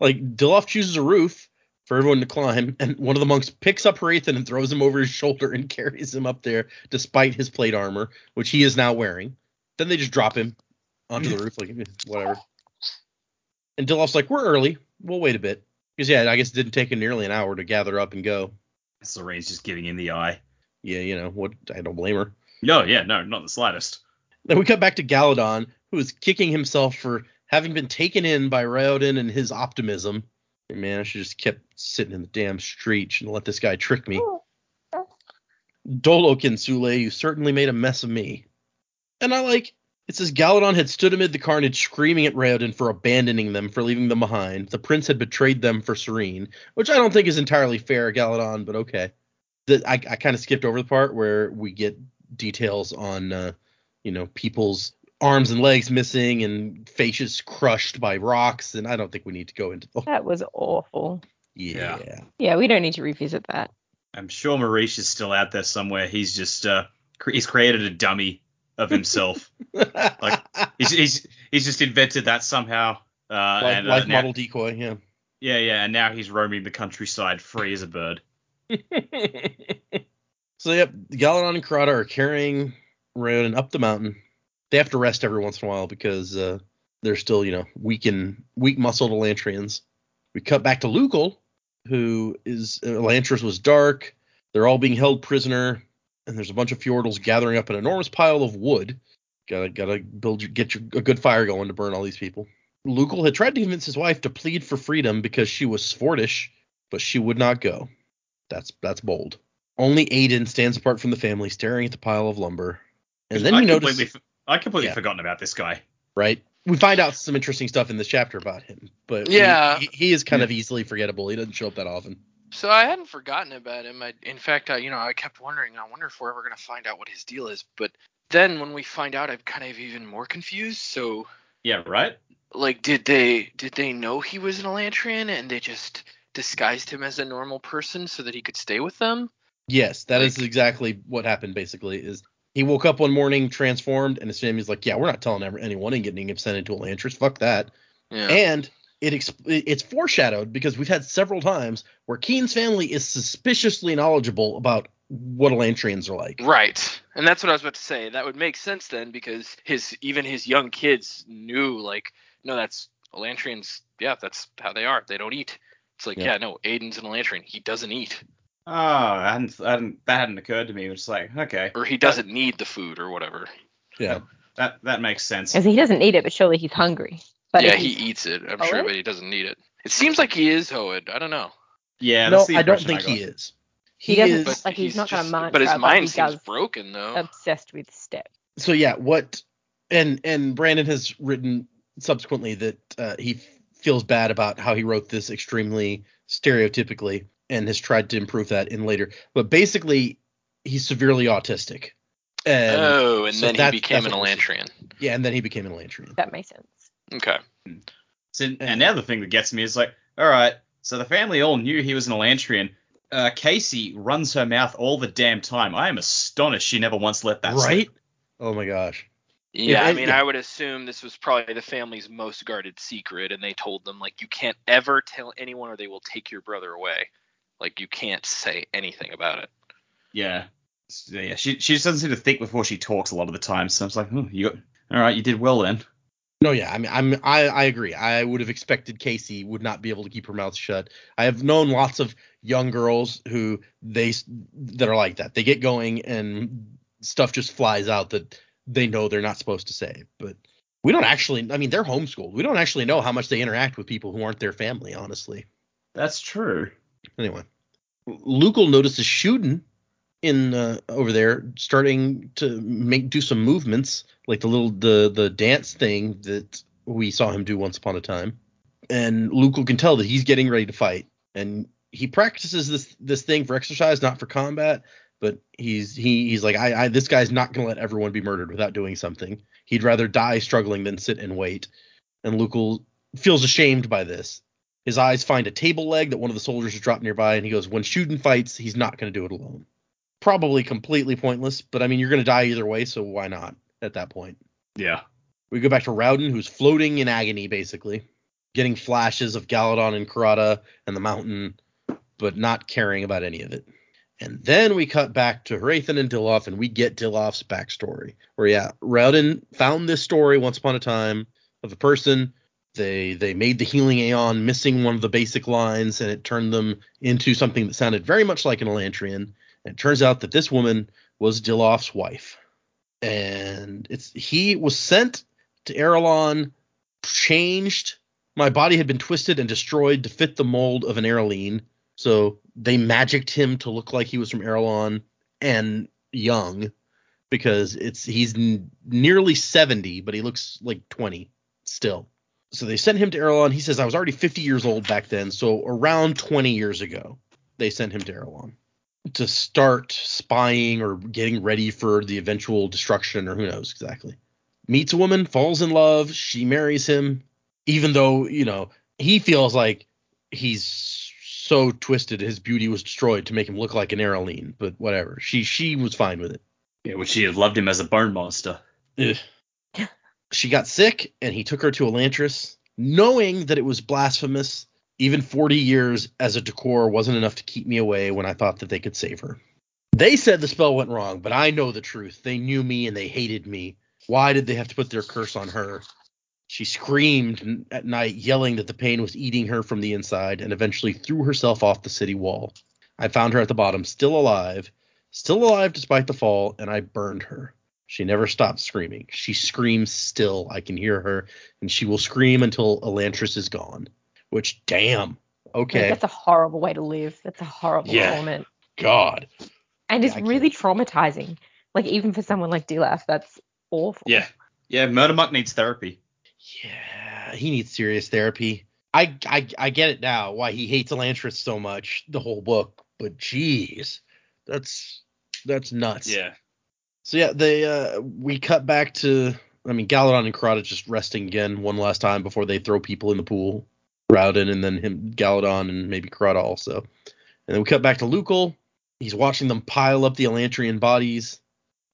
Like Dilaf chooses a roof for everyone to climb, and one of the monks picks up Hrathen and throws him over his shoulder and [laughs] carries him up there, despite his plate armor, which he is now wearing. Then they just drop him onto the roof, like whatever. And Dilaf's like, "We're early. We'll wait a bit." Because yeah, I guess it didn't take him nearly an hour to gather up and go. Sarene's just giving him the eye. Yeah, you know what? I don't blame her. No, yeah, no, not the slightest. Then we cut back to Galladon, who is kicking himself for having been taken in by Raoden and his optimism. Hey, man, I should just kept sitting in the damn street. Shouldn't let this guy trick me. [laughs] Dolok and Sule, you certainly made a mess of me. And I like it says Galladon had stood amid the carnage, screaming at Raoden for abandoning them, for leaving them behind. The prince had betrayed them for Sarene, which I don't think is entirely fair, Galladon, but okay. The, I, I kind of skipped over the part where we get details on, uh, you know, people's arms and legs missing and faces crushed by rocks, and I don't think we need to go into the. That was awful. Yeah. Yeah, we don't need to revisit that. I'm sure Maurice is still out there somewhere. He's just uh, cre- he's created a dummy of himself. [laughs] Like, he's, he's he's just invented that somehow. Uh, life, and, uh, now- model decoy, yeah. Yeah, yeah, and now he's roaming the countryside free as a bird. [laughs] so yep, Galladon and Karata are carrying Raoden up the mountain. They have to rest every once in a while because uh, they're still, you know, weak and weak muscled Elantrians. We cut back to Lukel, who is Elantris was dark. They're all being held prisoner, and there's a bunch of Fjordells gathering up an enormous pile of wood. Gotta gotta build your, get your, a good fire going to burn all these people. Lukel had tried to convince his wife to plead for freedom because she was Svordish, but she would not go. That's that's bold. Only Adien stands apart from the family, staring at the pile of lumber. And then I you notice, completely, f- I completely Yeah. forgotten about this guy. right? We find out some interesting stuff in this chapter about him, but we- Yeah. he, he is kind of easily forgettable. He doesn't show up that often. So I hadn't forgotten about him. I, in fact, I, you know, I kept wondering. I wonder if we're ever gonna find out what his deal is. But then when we find out, I'm kind of even more confused. So, Yeah, right. like, did they did they know he was an Elantrian and they just disguised him as a normal person so that he could stay with them? Yes, that is Like- exactly what happened. Basically, is he woke up one morning transformed, and his family's like, "Yeah, we're not telling anyone and getting him sent into Elantris. Fuck that." Yeah. And it ex- it's foreshadowed because we've had several times where Kiin's family is suspiciously knowledgeable about what Elantrians are like. Right. And that's what I was about to say. That would make sense then because his even his young kids knew like no that's Elantrians yeah, that's how they are. They don't eat. It's like, Yeah. yeah, no, Adien's an Elantrian. He doesn't eat. Oh, I hadn't, I hadn't, that hadn't occurred to me. It was like, okay, Or he doesn't need the food or whatever. Yeah, that that makes sense. Because he doesn't need it, but surely he's hungry. But yeah, he eats it, I'm sure, really? but he doesn't need it. It seems like he is Hoed. I don't know. Yeah, no, that's the I don't impression think he is. He doesn't- is. But- like, he's not gonna mind. mantra, But his mind he seems broken though. obsessed with step. so yeah, what and and Brandon has written subsequently that uh, he feels bad about how he wrote this extremely stereotypically and has tried to improve that in later. But basically, he's severely autistic. And oh, and so then he became an what. Elantrian. yeah, and then he became an Elantrian. That makes sense. Okay. So, and now the thing that gets me is like, all right, so the family all knew he was an Elantrian. Uh, Kaise runs her mouth all the damn time. I am astonished she never once let that right? slip. Oh my gosh. Yeah, I mean, yeah. I would assume this was probably the family's most guarded secret, and they told them like, you can't ever tell anyone, or they will take your brother away. Like, you can't say anything about it. Yeah. So, yeah, she she just doesn't seem to think before she talks a lot of the time. So I was like, oh, you got, all right, you did well then. No, yeah, I mean, I'm I I agree. I would have expected Kaise would not be able to keep her mouth shut. I have known lots of young girls who they that are like that. They get going and stuff just flies out that they know they're not supposed to say. But we don't actually. I mean, they're homeschooled. We don't actually know how much they interact with people who aren't their family. Honestly. That's true. Anyway, will notices Shuden in uh, over there starting to make do some movements like the little the the dance thing that we saw him do once upon a time. And Luke can tell that he's getting ready to fight. And he practices this this thing for exercise not for combat but he's he he's like I, I this guy's not to let everyone be murdered without doing something. He'd rather die struggling than sit and wait. And Luke feels ashamed by this. His eyes find a table leg that one of the soldiers has dropped nearby, and he goes, When Shuden fights, he's not to do it alone. Probably completely pointless, but I mean, you're going to die either way, so why not at that point? Yeah. We go back to Raoden, who's floating in agony, basically, getting flashes of Galladon and Karata and the mountain, but not caring about any of it. And then we cut back to Hrathen and Dilaf, and we get Dilaf's backstory. Where, yeah, Raoden found this story once upon a time of a person. They they made the healing Aon missing one of the basic lines, and it turned them into something that sounded very much like an Elantrian. And it turns out that this woman was Dilaf's wife and it's he was sent to Arelon, changed. My body had been twisted and destroyed to fit the mold of an Arelene. So they magicked him to look like he was from Arelon and young, because it's he's n- nearly 70, but he looks like 20 still. So they sent him to Arelon. He says I was already 50 years old back then, so around 20 years ago, they sent him to Arelon to start spying or getting ready for the eventual destruction or who knows exactly. Meets a woman, falls in love, she marries him, even though, you know, he feels like he's so twisted his beauty was destroyed to make him look like an Arelene, but whatever. She she was fine with it. Yeah, would she have loved him as a bone monster? Ugh. she got sick and he took her to Elantris, knowing that it was blasphemous. Even 40 years as a Dakhor wasn't enough to keep me away when I thought that they could save her. They said the spell went wrong, but I know the truth. They knew me and they hated me. Why did they have to put their curse on her? She screamed at night, yelling that the pain was eating her from the inside, and eventually threw herself off the city wall. I found her at the bottom, still alive, still alive despite the fall, and I burned her. She never stopped screaming. She screams still. I can hear her, and she will scream until Elantris is gone. Which, damn. Like, Okay. That's a horrible way to live. That's a horrible Yeah. torment. God. and it's I really traumatizing. Like even for someone like Dilaf, that's awful. Yeah. Yeah, Murder Monk needs therapy. Yeah, he needs serious therapy. I, I I get it now why he hates Elantris so much the whole book, but jeez, that's that's nuts. Yeah. So yeah, they uh we cut back to I mean Galladon and Karata just resting again one last time before they throw people in the pool. Raoden and then him Galladon and maybe Karata also. And then we cut back to Lukel. He's watching them pile up the Elantrian bodies,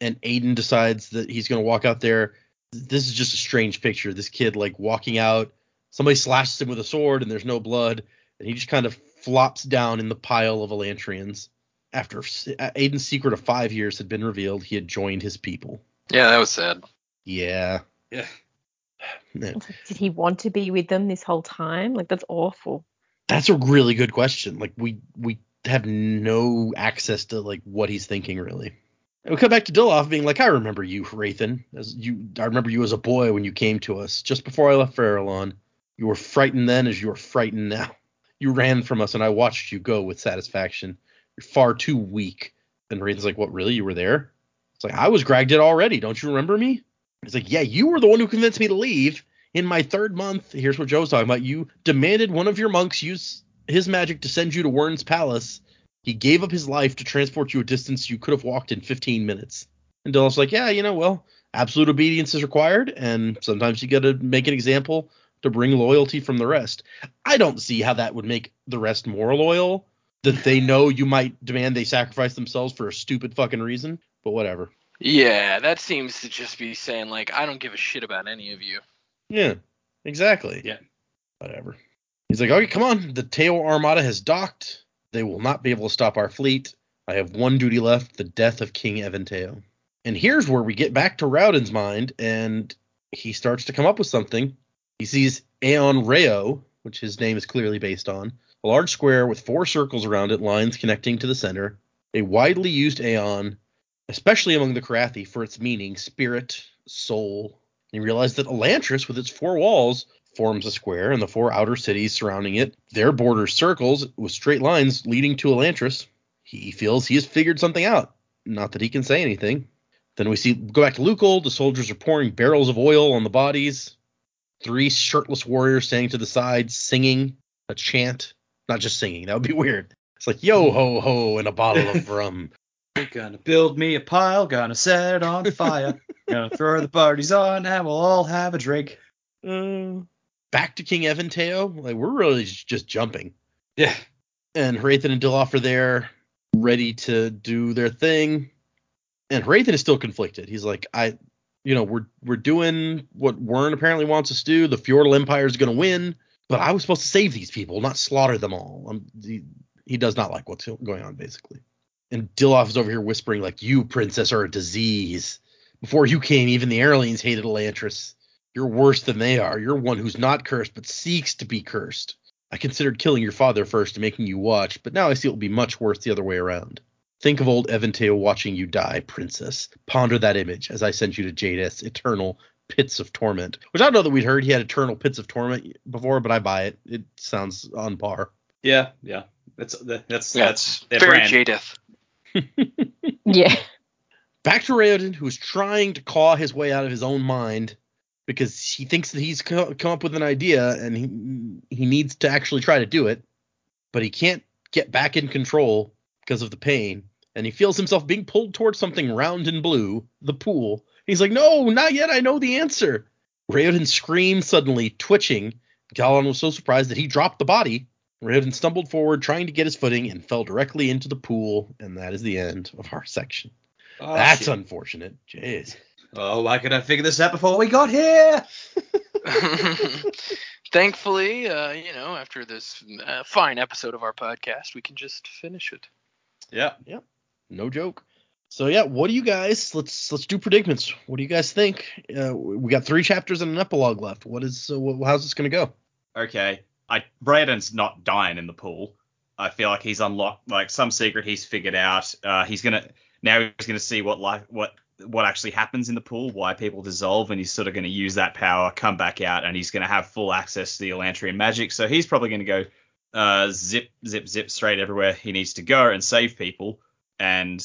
and Adien decides that he's gonna walk out there. This is just a strange picture. This kid like walking out, somebody slashes him with a sword and there's no blood, and he just kind of flops down in the pile of Elantrians. After Adien's secret of five years had been revealed, he had joined his people. Yeah, that was sad. Yeah. Yeah. Did he want to be with them this whole time? Like that's awful. That's a really good question. Like we we have no access to like what he's thinking really. And we come back to Dilaf being like, I remember you, Hrathen. As you I remember you as a boy when you came to us, just before I left for Erelon. You were frightened then as you are frightened now. You ran from us and I watched you go with satisfaction. You're far too weak. And Hrathen's like, What really? You were there? It's like, I was Gragdet already. Don't you remember me? He's like, Yeah, you were the one who convinced me to leave. In my third month, here's what Joe's talking about. You demanded one of your monks use his magic to send you to Wyrn's palace. He gave up his life to transport you a distance you could have walked in 15 minutes. And Dilaf's like, yeah, you know, well, absolute obedience is required, and sometimes you got to make an example to bring loyalty from the rest. I don't see how that would make the rest more loyal. That they know you might demand they sacrifice themselves for a stupid fucking reason, but whatever. Yeah, that seems to just be saying like I don't give a shit about any of you. Yeah, exactly. Yeah. Whatever. He's like, okay, come on. The Teo Armada has docked. They will not be able to stop our fleet. I have one duty left the death of King Eventeo. And here's where we get back to Raoden's mind, and he starts to come up with something. He sees Aon Reo, which his name is clearly based on, a large square with four circles around it, lines connecting to the center, a widely used Aon, especially among the Korathi, for its meaning spirit, soul. You realize that Elantris, with its four walls, forms a square, and the four outer cities surrounding it, their borders circles with straight lines leading to Elantris. He feels he has figured something out. Not that he can say anything. Then we see go back to Lukel. The soldiers are pouring barrels of oil on the bodies. Three shirtless warriors standing to the side, singing a chant. Not just singing. That would be [laughs] weird. It's like yo ho ho and a bottle of rum. Gonna build me a pile, gonna set it on fire, gonna throw the parties on, and we'll all have a drink. Uh, back to King Eventeo. Like we're really just, jumping. Yeah. and Hrathen and Dilaf are there, ready to do their thing. And Hrathen is still conflicted. He's like, I, you know, we're we're doing what Wyrn apparently wants us to do. The Fjordell Empire is going to win, but I was supposed to save these people, not slaughter them all. Um, he, he does not like what's going on, basically. And Dilaf is over here whispering like, "You, princess, are a disease. Before you came, even the Airlines hated Elantris. You're worse than they are. You're one who's not cursed, but seeks to be cursed. I considered killing your father first and making you watch, but now I see it will be much worse the other way around. Think of old Eventeo watching you die, princess. Ponder that image as I send you to Jadis, eternal pits of torment. Which I don't know that we'd heard he had eternal pits of torment before, but I buy it. It sounds on par. Yeah, yeah. That's that's Yeah, that's very brand. Jaddeth. Yeah. Back to Raoden, who's trying to claw his way out of his own mind because he thinks that he's co- come up with an idea and he he needs to actually try to do it, but he can't get back in control because of the pain, and he feels himself being pulled towards something round and blue, the pool. He's like, "No, not yet. I know the answer." Raoden screams suddenly, twitching. Galan was so surprised that he dropped the body. Raoden stumbled forward, trying to get his footing, and fell directly into the pool, and that is the end of our section. Oh, That's shit. unfortunate. Jeez. Oh, why could I figure this out before we got here? [laughs] [laughs] Thankfully, uh, you know, after this uh, fine episode of our podcast, we can just finish it. Yeah. Yeah. No joke. So yeah, what do you guys? Let's let's do predicaments. What do you guys think? Uh, we got three chapters and an epilogue left. What is? Uh, how's this gonna go? Okay. I Braden's not dying in the pool. I feel like he's unlocked like some secret he's figured out. Uh, he's gonna now he's gonna see what life what what actually happens in the pool, why people dissolve, and he's sort of gonna use that power, come back out, and he's gonna have full access to the Elantrian magic. So he's probably gonna go uh, zip zip zip straight everywhere he needs to go and save people. And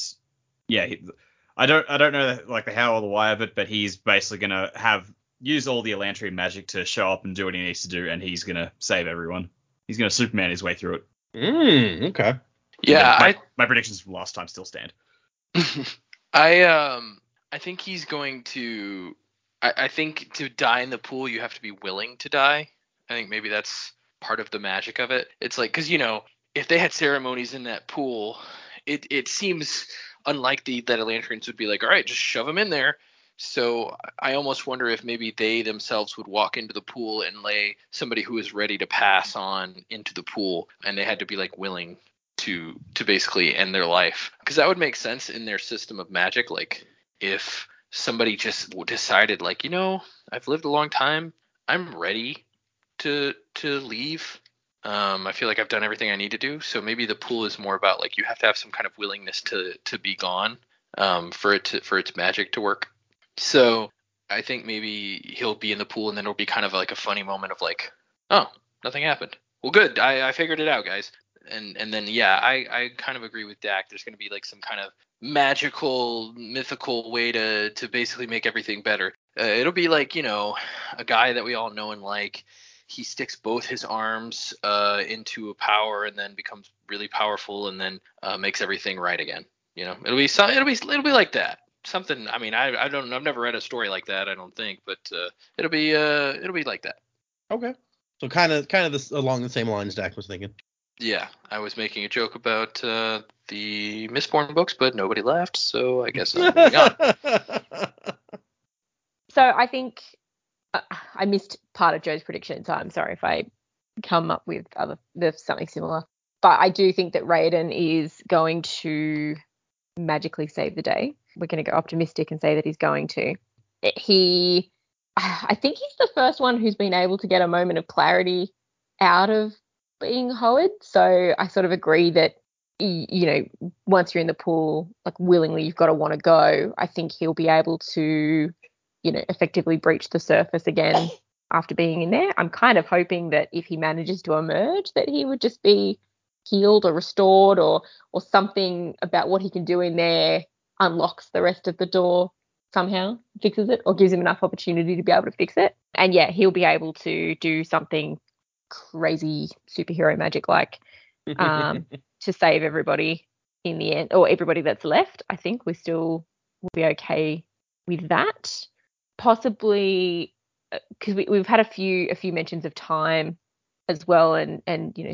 yeah, he, I don't I don't know like the how or the why of it, but he's basically gonna have use all the Elantrian magic to show up and do what he needs to do, and he's gonna save everyone. He's gonna Superman his way through it. Mm, okay. Yeah, my, I my predictions from last time still stand. [laughs] I um I think he's going to I, I think to die in the pool you have to be willing to die. I think maybe that's part of the magic of it. It's like cuz you know, if they had ceremonies in that pool, it it seems unlikely that Elantrians would be like, "All right, just shove him in there." So I almost wonder if maybe they themselves would walk into the pool and lay somebody who is ready to pass on into the pool, and they had to be like willing to to basically end their life. Because that would make sense in their system of magic like if somebody just decided like you know i've lived a long time. I'm ready to to leave. Um i feel like i've done everything i need to do. So maybe the pool is more about like you have to have some kind of willingness to to be gone um for it to for its magic to work so i think maybe he'll be in the pool and then it'll be kind of like a funny moment of like oh nothing happened well good i i figured it out guys and and then yeah, I I kind of agree with Dak. There's going to be like some kind of magical, mythical way to to basically make everything better. Uh, it'll be like you know a guy that we all know and like. He sticks both his arms uh, into a power and then becomes really powerful and then uh, makes everything right again. You know, it'll be so, it'll be it'll be like that. Something. I mean, I I don't I've never read a story like that. I don't think, but uh, it'll be uh it'll be like that. Okay. So kind of kind of this along the same lines Dak was thinking. Yeah, I was making a joke about uh, the Mistborn books, but nobody laughed, so I guess I'm moving on. [laughs] So I think uh, I missed part of Joe's prediction, so I'm sorry if I come up with other with something similar. But I do think that Raoden is going to magically save the day. We're going to go optimistic and say that he's going to. He, I think he's the first one who's been able to get a moment of clarity out of being Hoed. So I sort of agree that you know once you're in the pool, like willingly, you've got to want to go. I think he'll be able to, you know, effectively breach the surface again [coughs] after being in there. I'm kind of hoping that if he manages to emerge, that he would just be healed or restored or or something about what he can do in there unlocks the rest of the door somehow fixes it or gives him enough opportunity to be able to fix it. And yeah he'll be able to do something crazy superhero magic like um, [laughs] to save everybody in the end or everybody that's left. I think we still will be okay with that. Possibly because we, we've had a few a few mentions of time as well and and you know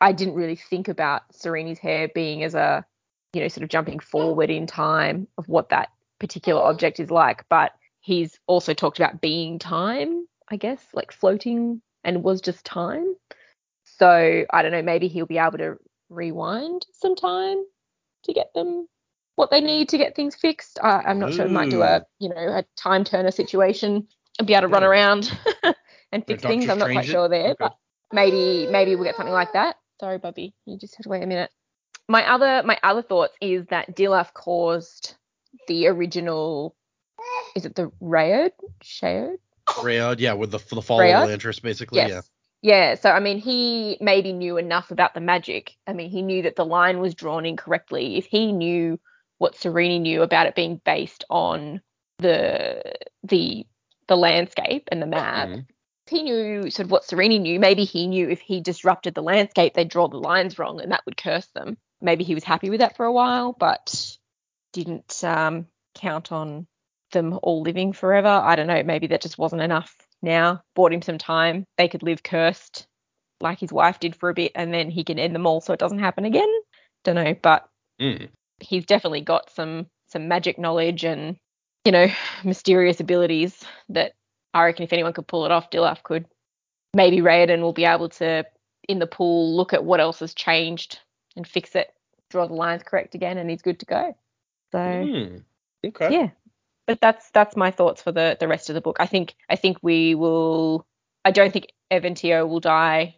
i didn't really think about Sarene's hair being as a you know sort of jumping forward in time of what that particular object is like but he's also talked about being time i guess like floating and was just time. So i don't know maybe he'll be able to rewind some time to get them what they need to get things fixed. Uh, i'm not sure we might do a you know a time turner situation and be able to run around [laughs] and fix things. i'm not quite it? sure there Okay. but maybe maybe we'll get something like that. Sorry bubby you just have to wait a minute my other my other thoughts is that Dilaf caused the original is it the Reod? Shaod? Reod, yeah, with the the of Elantris, basically. Yes. Yeah, so I mean he maybe knew enough about the magic. I mean he knew that the line was drawn incorrectly. If he knew what Sarene knew about it being based on the the the landscape and the Yeah. map, Mhm. he knew sort of what Sarene knew, maybe he knew if he disrupted the landscape, they'd draw the lines wrong and that would curse them. Maybe he was happy with that for a while, but didn't um, count on them all living forever. I don't know. Maybe that just wasn't enough now. Bought him some time. They could live cursed like his wife did for a bit and then he can end them all so it doesn't happen again. Don't know, but Mm. he's definitely got some some magic knowledge and you know mysterious abilities that I reckon if anyone could pull it off, Dilaf could. Maybe Raoden will be able to in the pool look at what else has changed and fix it, draw the lines correct again, and he's good to go. So Mm. Okay. yeah, but that's that's my thoughts for the the rest of the book. I think I think we will. I don't think Eventeo will die.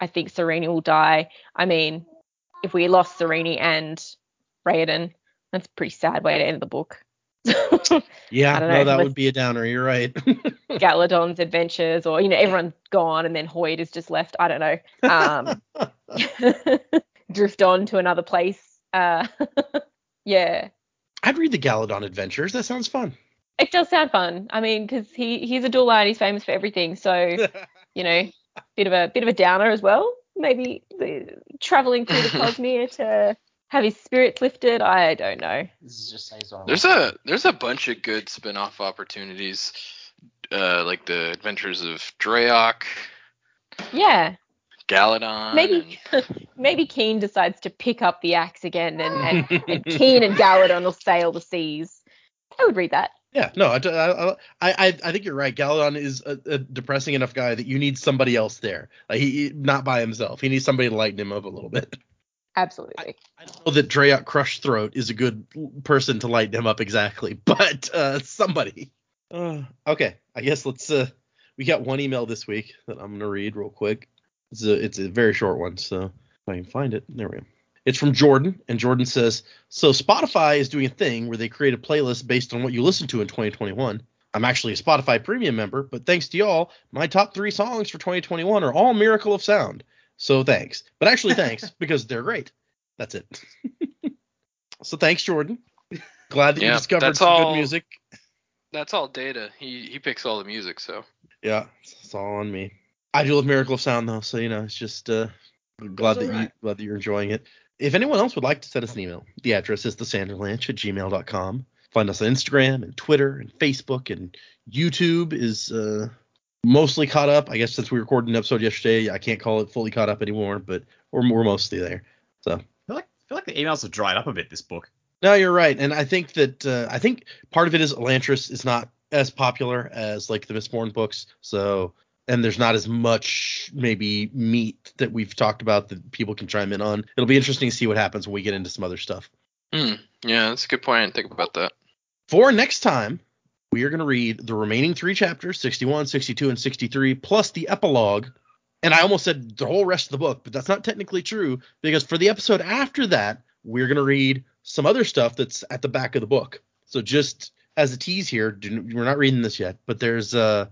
I think Sarene will die. I mean, if we lost Sarene and Raoden, that's a pretty sad way to end the book. [laughs] Yeah, I don't no, know, that would be a downer. You're right. [laughs] Galladon's adventures, or you know, everyone's gone and then Hoid is just left. I don't know. Um, [laughs] drift on to another place. Uh, [laughs] yeah, I I'd read the Galladon Adventures. That sounds fun. It does sound fun. I mean, because he he's a Dula and he's famous for everything. So [laughs] you know, bit of a bit of a downer as well. Maybe the, traveling through the [laughs] Cosmere to have his spirits lifted. I don't know. This is just Saison. There's a there's a bunch of good spin-off opportunities, uh, like the Adventures of Dreok, Yeah, Galladon. maybe [laughs] maybe Kiin decides to pick up the axe again, and, and, [laughs] and Kiin and Galladon will sail the seas. I would read that. Yeah, no, I, I, I, I think you're right. Galladon is a, a depressing enough guy that you need somebody else there. Like he, he- not by himself. He needs somebody to lighten him up a little bit. Absolutely. I don't know that Dreok Crushthroat is a good person to lighten him up exactly, [laughs] but uh, somebody. Uh, okay, I guess let's. Uh, we got one email this week that I'm gonna read real quick. It's a, it's a very short one, so if I can find it, there we go. It's from Jordan, and Jordan says, "So Spotify is doing a thing where they create a playlist based on what you listen to in 2021. I'm actually a Spotify Premium member, but thanks to y'all, my top three songs for 2021 are all Miracle of Sound. So thanks, but actually thanks [laughs] because they're great. That's it. so thanks, Jordan. Glad that you discovered that's some all- good music. That's all data. He he picks all the music, so Yeah, it's all on me. I do love Miracle of Sound though, so you know, it's just uh glad that you alright. glad that you're enjoying it. If anyone else would like to send us an email, the address is thesanderlanche at gmail.com. Find us on Instagram and Twitter and Facebook and YouTube is uh mostly caught up. I guess since we recorded an episode yesterday, I can't call it fully caught up anymore, but we're, we're mostly there. So I feel like I feel like the emails have dried up a bit this book. no, you're right, and I think that uh, I think part of it is Elantris is not as popular as like the Mistborn books, so and there's not as much maybe meat that we've talked about that people can chime in on. It'll be interesting to see what happens when we get into some other stuff. hmm. yeah, that's a good point. I didn't think about that. For next time, we are going to read the remaining three chapters, 61, 62, and 63, plus the epilogue. And I almost said the whole rest of the book, but that's not technically true because for the episode after that, we're going to read some other stuff that's at the back of the book. So just as a tease here, we're not reading this yet, but there's uh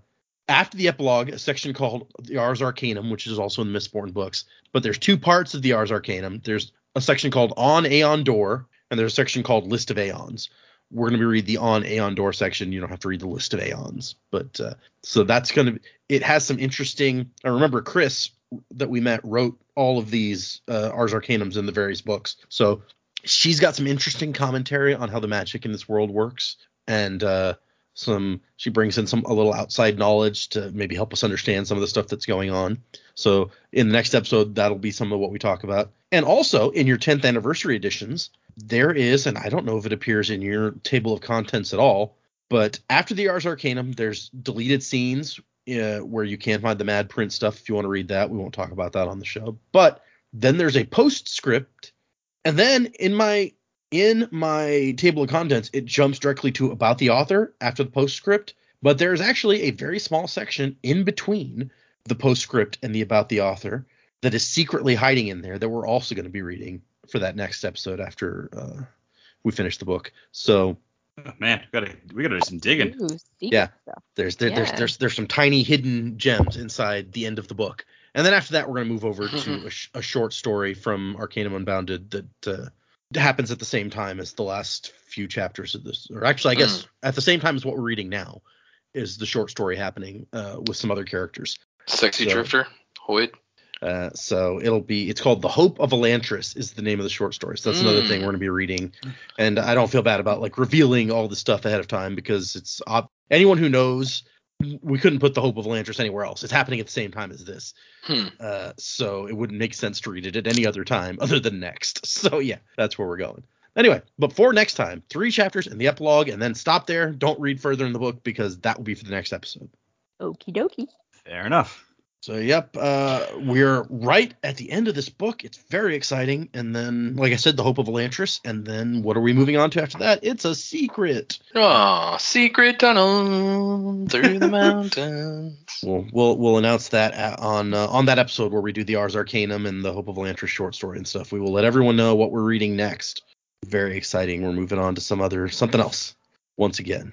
after the epilogue a section called the Ars Arcanum, which is also in the Mistborn books. But there's two parts of the Ars Arcanum. There's a section called On Aon Dor, and there's a section called List of Aons we're going to be read the on Aon Dor section. You don't have to read the list of Aons, but uh, so that's going to. It has some interesting. I remember Khriss that we met wrote all of these uh, Ars Arcanums in the various books, so she's got some interesting commentary on how the magic in this world works, and uh, some she brings in some a little outside knowledge to maybe help us understand some of the stuff that's going on. So in the next episode, that'll be some of what we talk about, and also in your 10th anniversary editions there is, and I don't know if it appears in your table of contents at all, but after the Ars Arcanum, there's deleted scenes uh, where you can find the Mad Print stuff if you want to read that. We won't talk about that on the show. But then there's a postscript, and then in my in my table of contents, it jumps directly to about the author after the postscript. But there's actually a very small section in between the postscript and the about the author that is secretly hiding in there that we're also going to be reading for that next episode after uh, we finish the book. So Oh, man, we gotta we gotta do some digging. Ooh, Yeah. there's there, there's Yeah. there's there's some tiny hidden gems inside the end of the book, and then after that we're going to move over to a, sh- a short story from Arcanum Unbounded that uh, happens at the same time as the last few chapters of this, or actually I guess at the same time as what we're reading now is the short story happening uh, with some other characters. Sexy So- Drifter, Hoid. Uh, so it'll be it's called The Hope of Elantris is the name of the short story. So that's another Mm. thing we're going to be reading. And I don't feel bad about like revealing all the stuff ahead of time because it's ob- anyone who knows we couldn't put The Hope of Elantris anywhere else. It's happening at the same time as this. Hmm. Uh, so it wouldn't make sense to read it at any other time other than next. [laughs] So yeah, that's where we're going. Anyway, but for next time, three chapters and the epilogue, and then stop there. Don't read further in the book because that will be for the next episode. Okie dokie. Fair enough. So yep, uh, we're right at the end of this book. It's very exciting, and then, like I said, the hope of Elantris, and then what are we moving on to after that? It's a secret. Oh, secret tunnel through the [laughs] mountains. We'll we'll, we'll announce that at, on uh, on that episode where we do the Ars Arcanum and the Hope of Elantris short story and stuff. We will let everyone know what we're reading next. Very exciting. We're moving on to some other something else once again.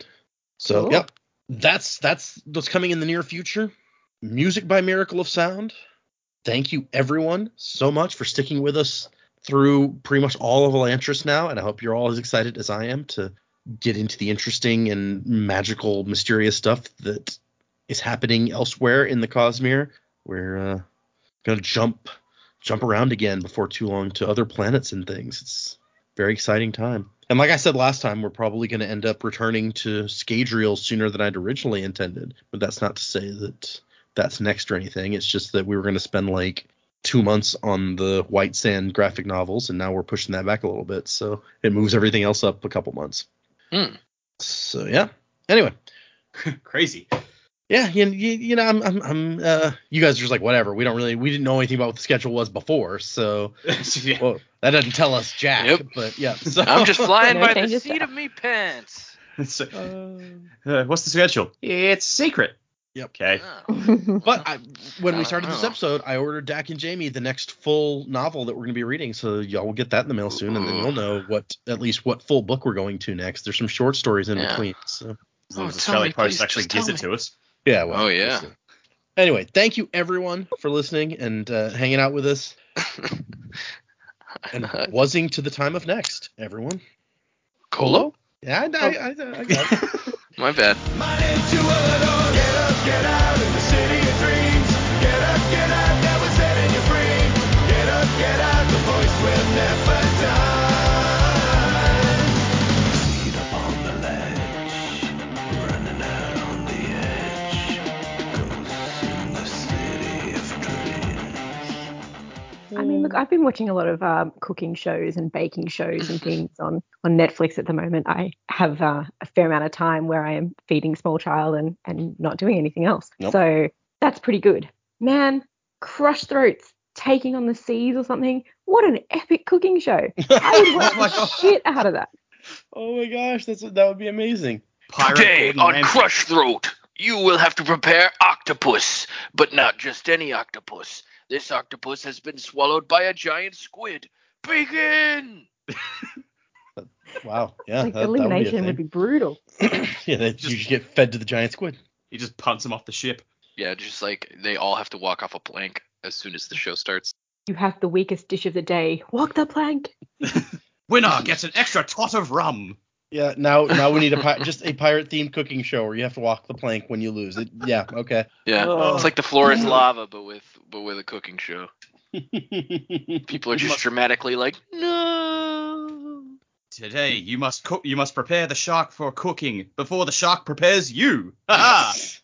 So Cool. yep, that's that's what's coming in the near future. Music by Miracle of Sound. Thank you everyone so much for sticking with us through pretty much all of Elantris now, and I hope you're all as excited as I am to get into the interesting and magical, mysterious stuff that is happening elsewhere in the Cosmere. We're uh, gonna jump jump around again before too long to other planets and things. It's very exciting time. And like I said last time, we're probably going to end up returning to Scadrial sooner than I'd originally intended. But that's not to say that that's next or anything. It's just that we were going to spend like two months on the White Sand graphic novels, and now we're pushing that back a little bit. So it moves everything else up a couple months. Hmm. So yeah. Anyway, [laughs] Crazy. yeah, you, you, you know, I'm, I'm, I'm, uh, you guys are just like whatever. We don't really, we didn't know anything about what the schedule was before, so [laughs] Yeah. well, that doesn't tell us jack. Yep. But yeah, [laughs] so I'm just flying by the seat of me pants. So, uh, what's the schedule? It's secret. Yep. Okay. Oh. But I, when we started this episode, I ordered Dak and Jamie the next full novel that we're going to be reading, so y'all will get that in the mail soon, and then you'll know what at least what full book we're going to next. There's some short stories in Yeah. between, so As long Oh, as tell Australia me, Post actually gives tell it to us. yeah. Well, Oh, we'll yeah. see. Anyway, thank you everyone for listening and uh, hanging out with us, and [laughs] Uh, wasing to the time of next, everyone. Kolo? Yeah, I, I, I, I got it. [laughs] My bad. I mean, look, I've been watching a lot of um, cooking shows and baking shows and [laughs] things on, on Netflix at the moment. I have uh, a fair amount of time where I am feeding small child and, and not doing anything else. Nope. So that's pretty good. Man, Crushthroat's taking on the seas or something. What an epic cooking show. [laughs] I would watch Oh my the God. shit out of that. oh my gosh, that's that would be amazing. Pirate Today Gordon on Ramsay. Crushthroat, you will have to prepare octopus, but not just any octopus. This octopus has been swallowed by a giant squid. Begin! [laughs] Wow, yeah, like that, that elimination would would be brutal. be a thing. yeah, that you just get fed to the giant squid. He just punts him off the ship. Yeah, just like they all have to walk off a plank as soon as the show starts. You have the weakest dish of the day. Walk the plank. [laughs] Winner gets an extra tot of rum. Yeah, now now we need a [laughs] pi- just a pirate themed cooking show where you have to walk the plank when you lose it. Yeah, okay. Yeah, Oh. it's like the floor is lava, but with but with a cooking show. [laughs] People are just dramatically like, no. Today you must cook. You must prepare the shark for cooking before the shark prepares you. Ha [laughs]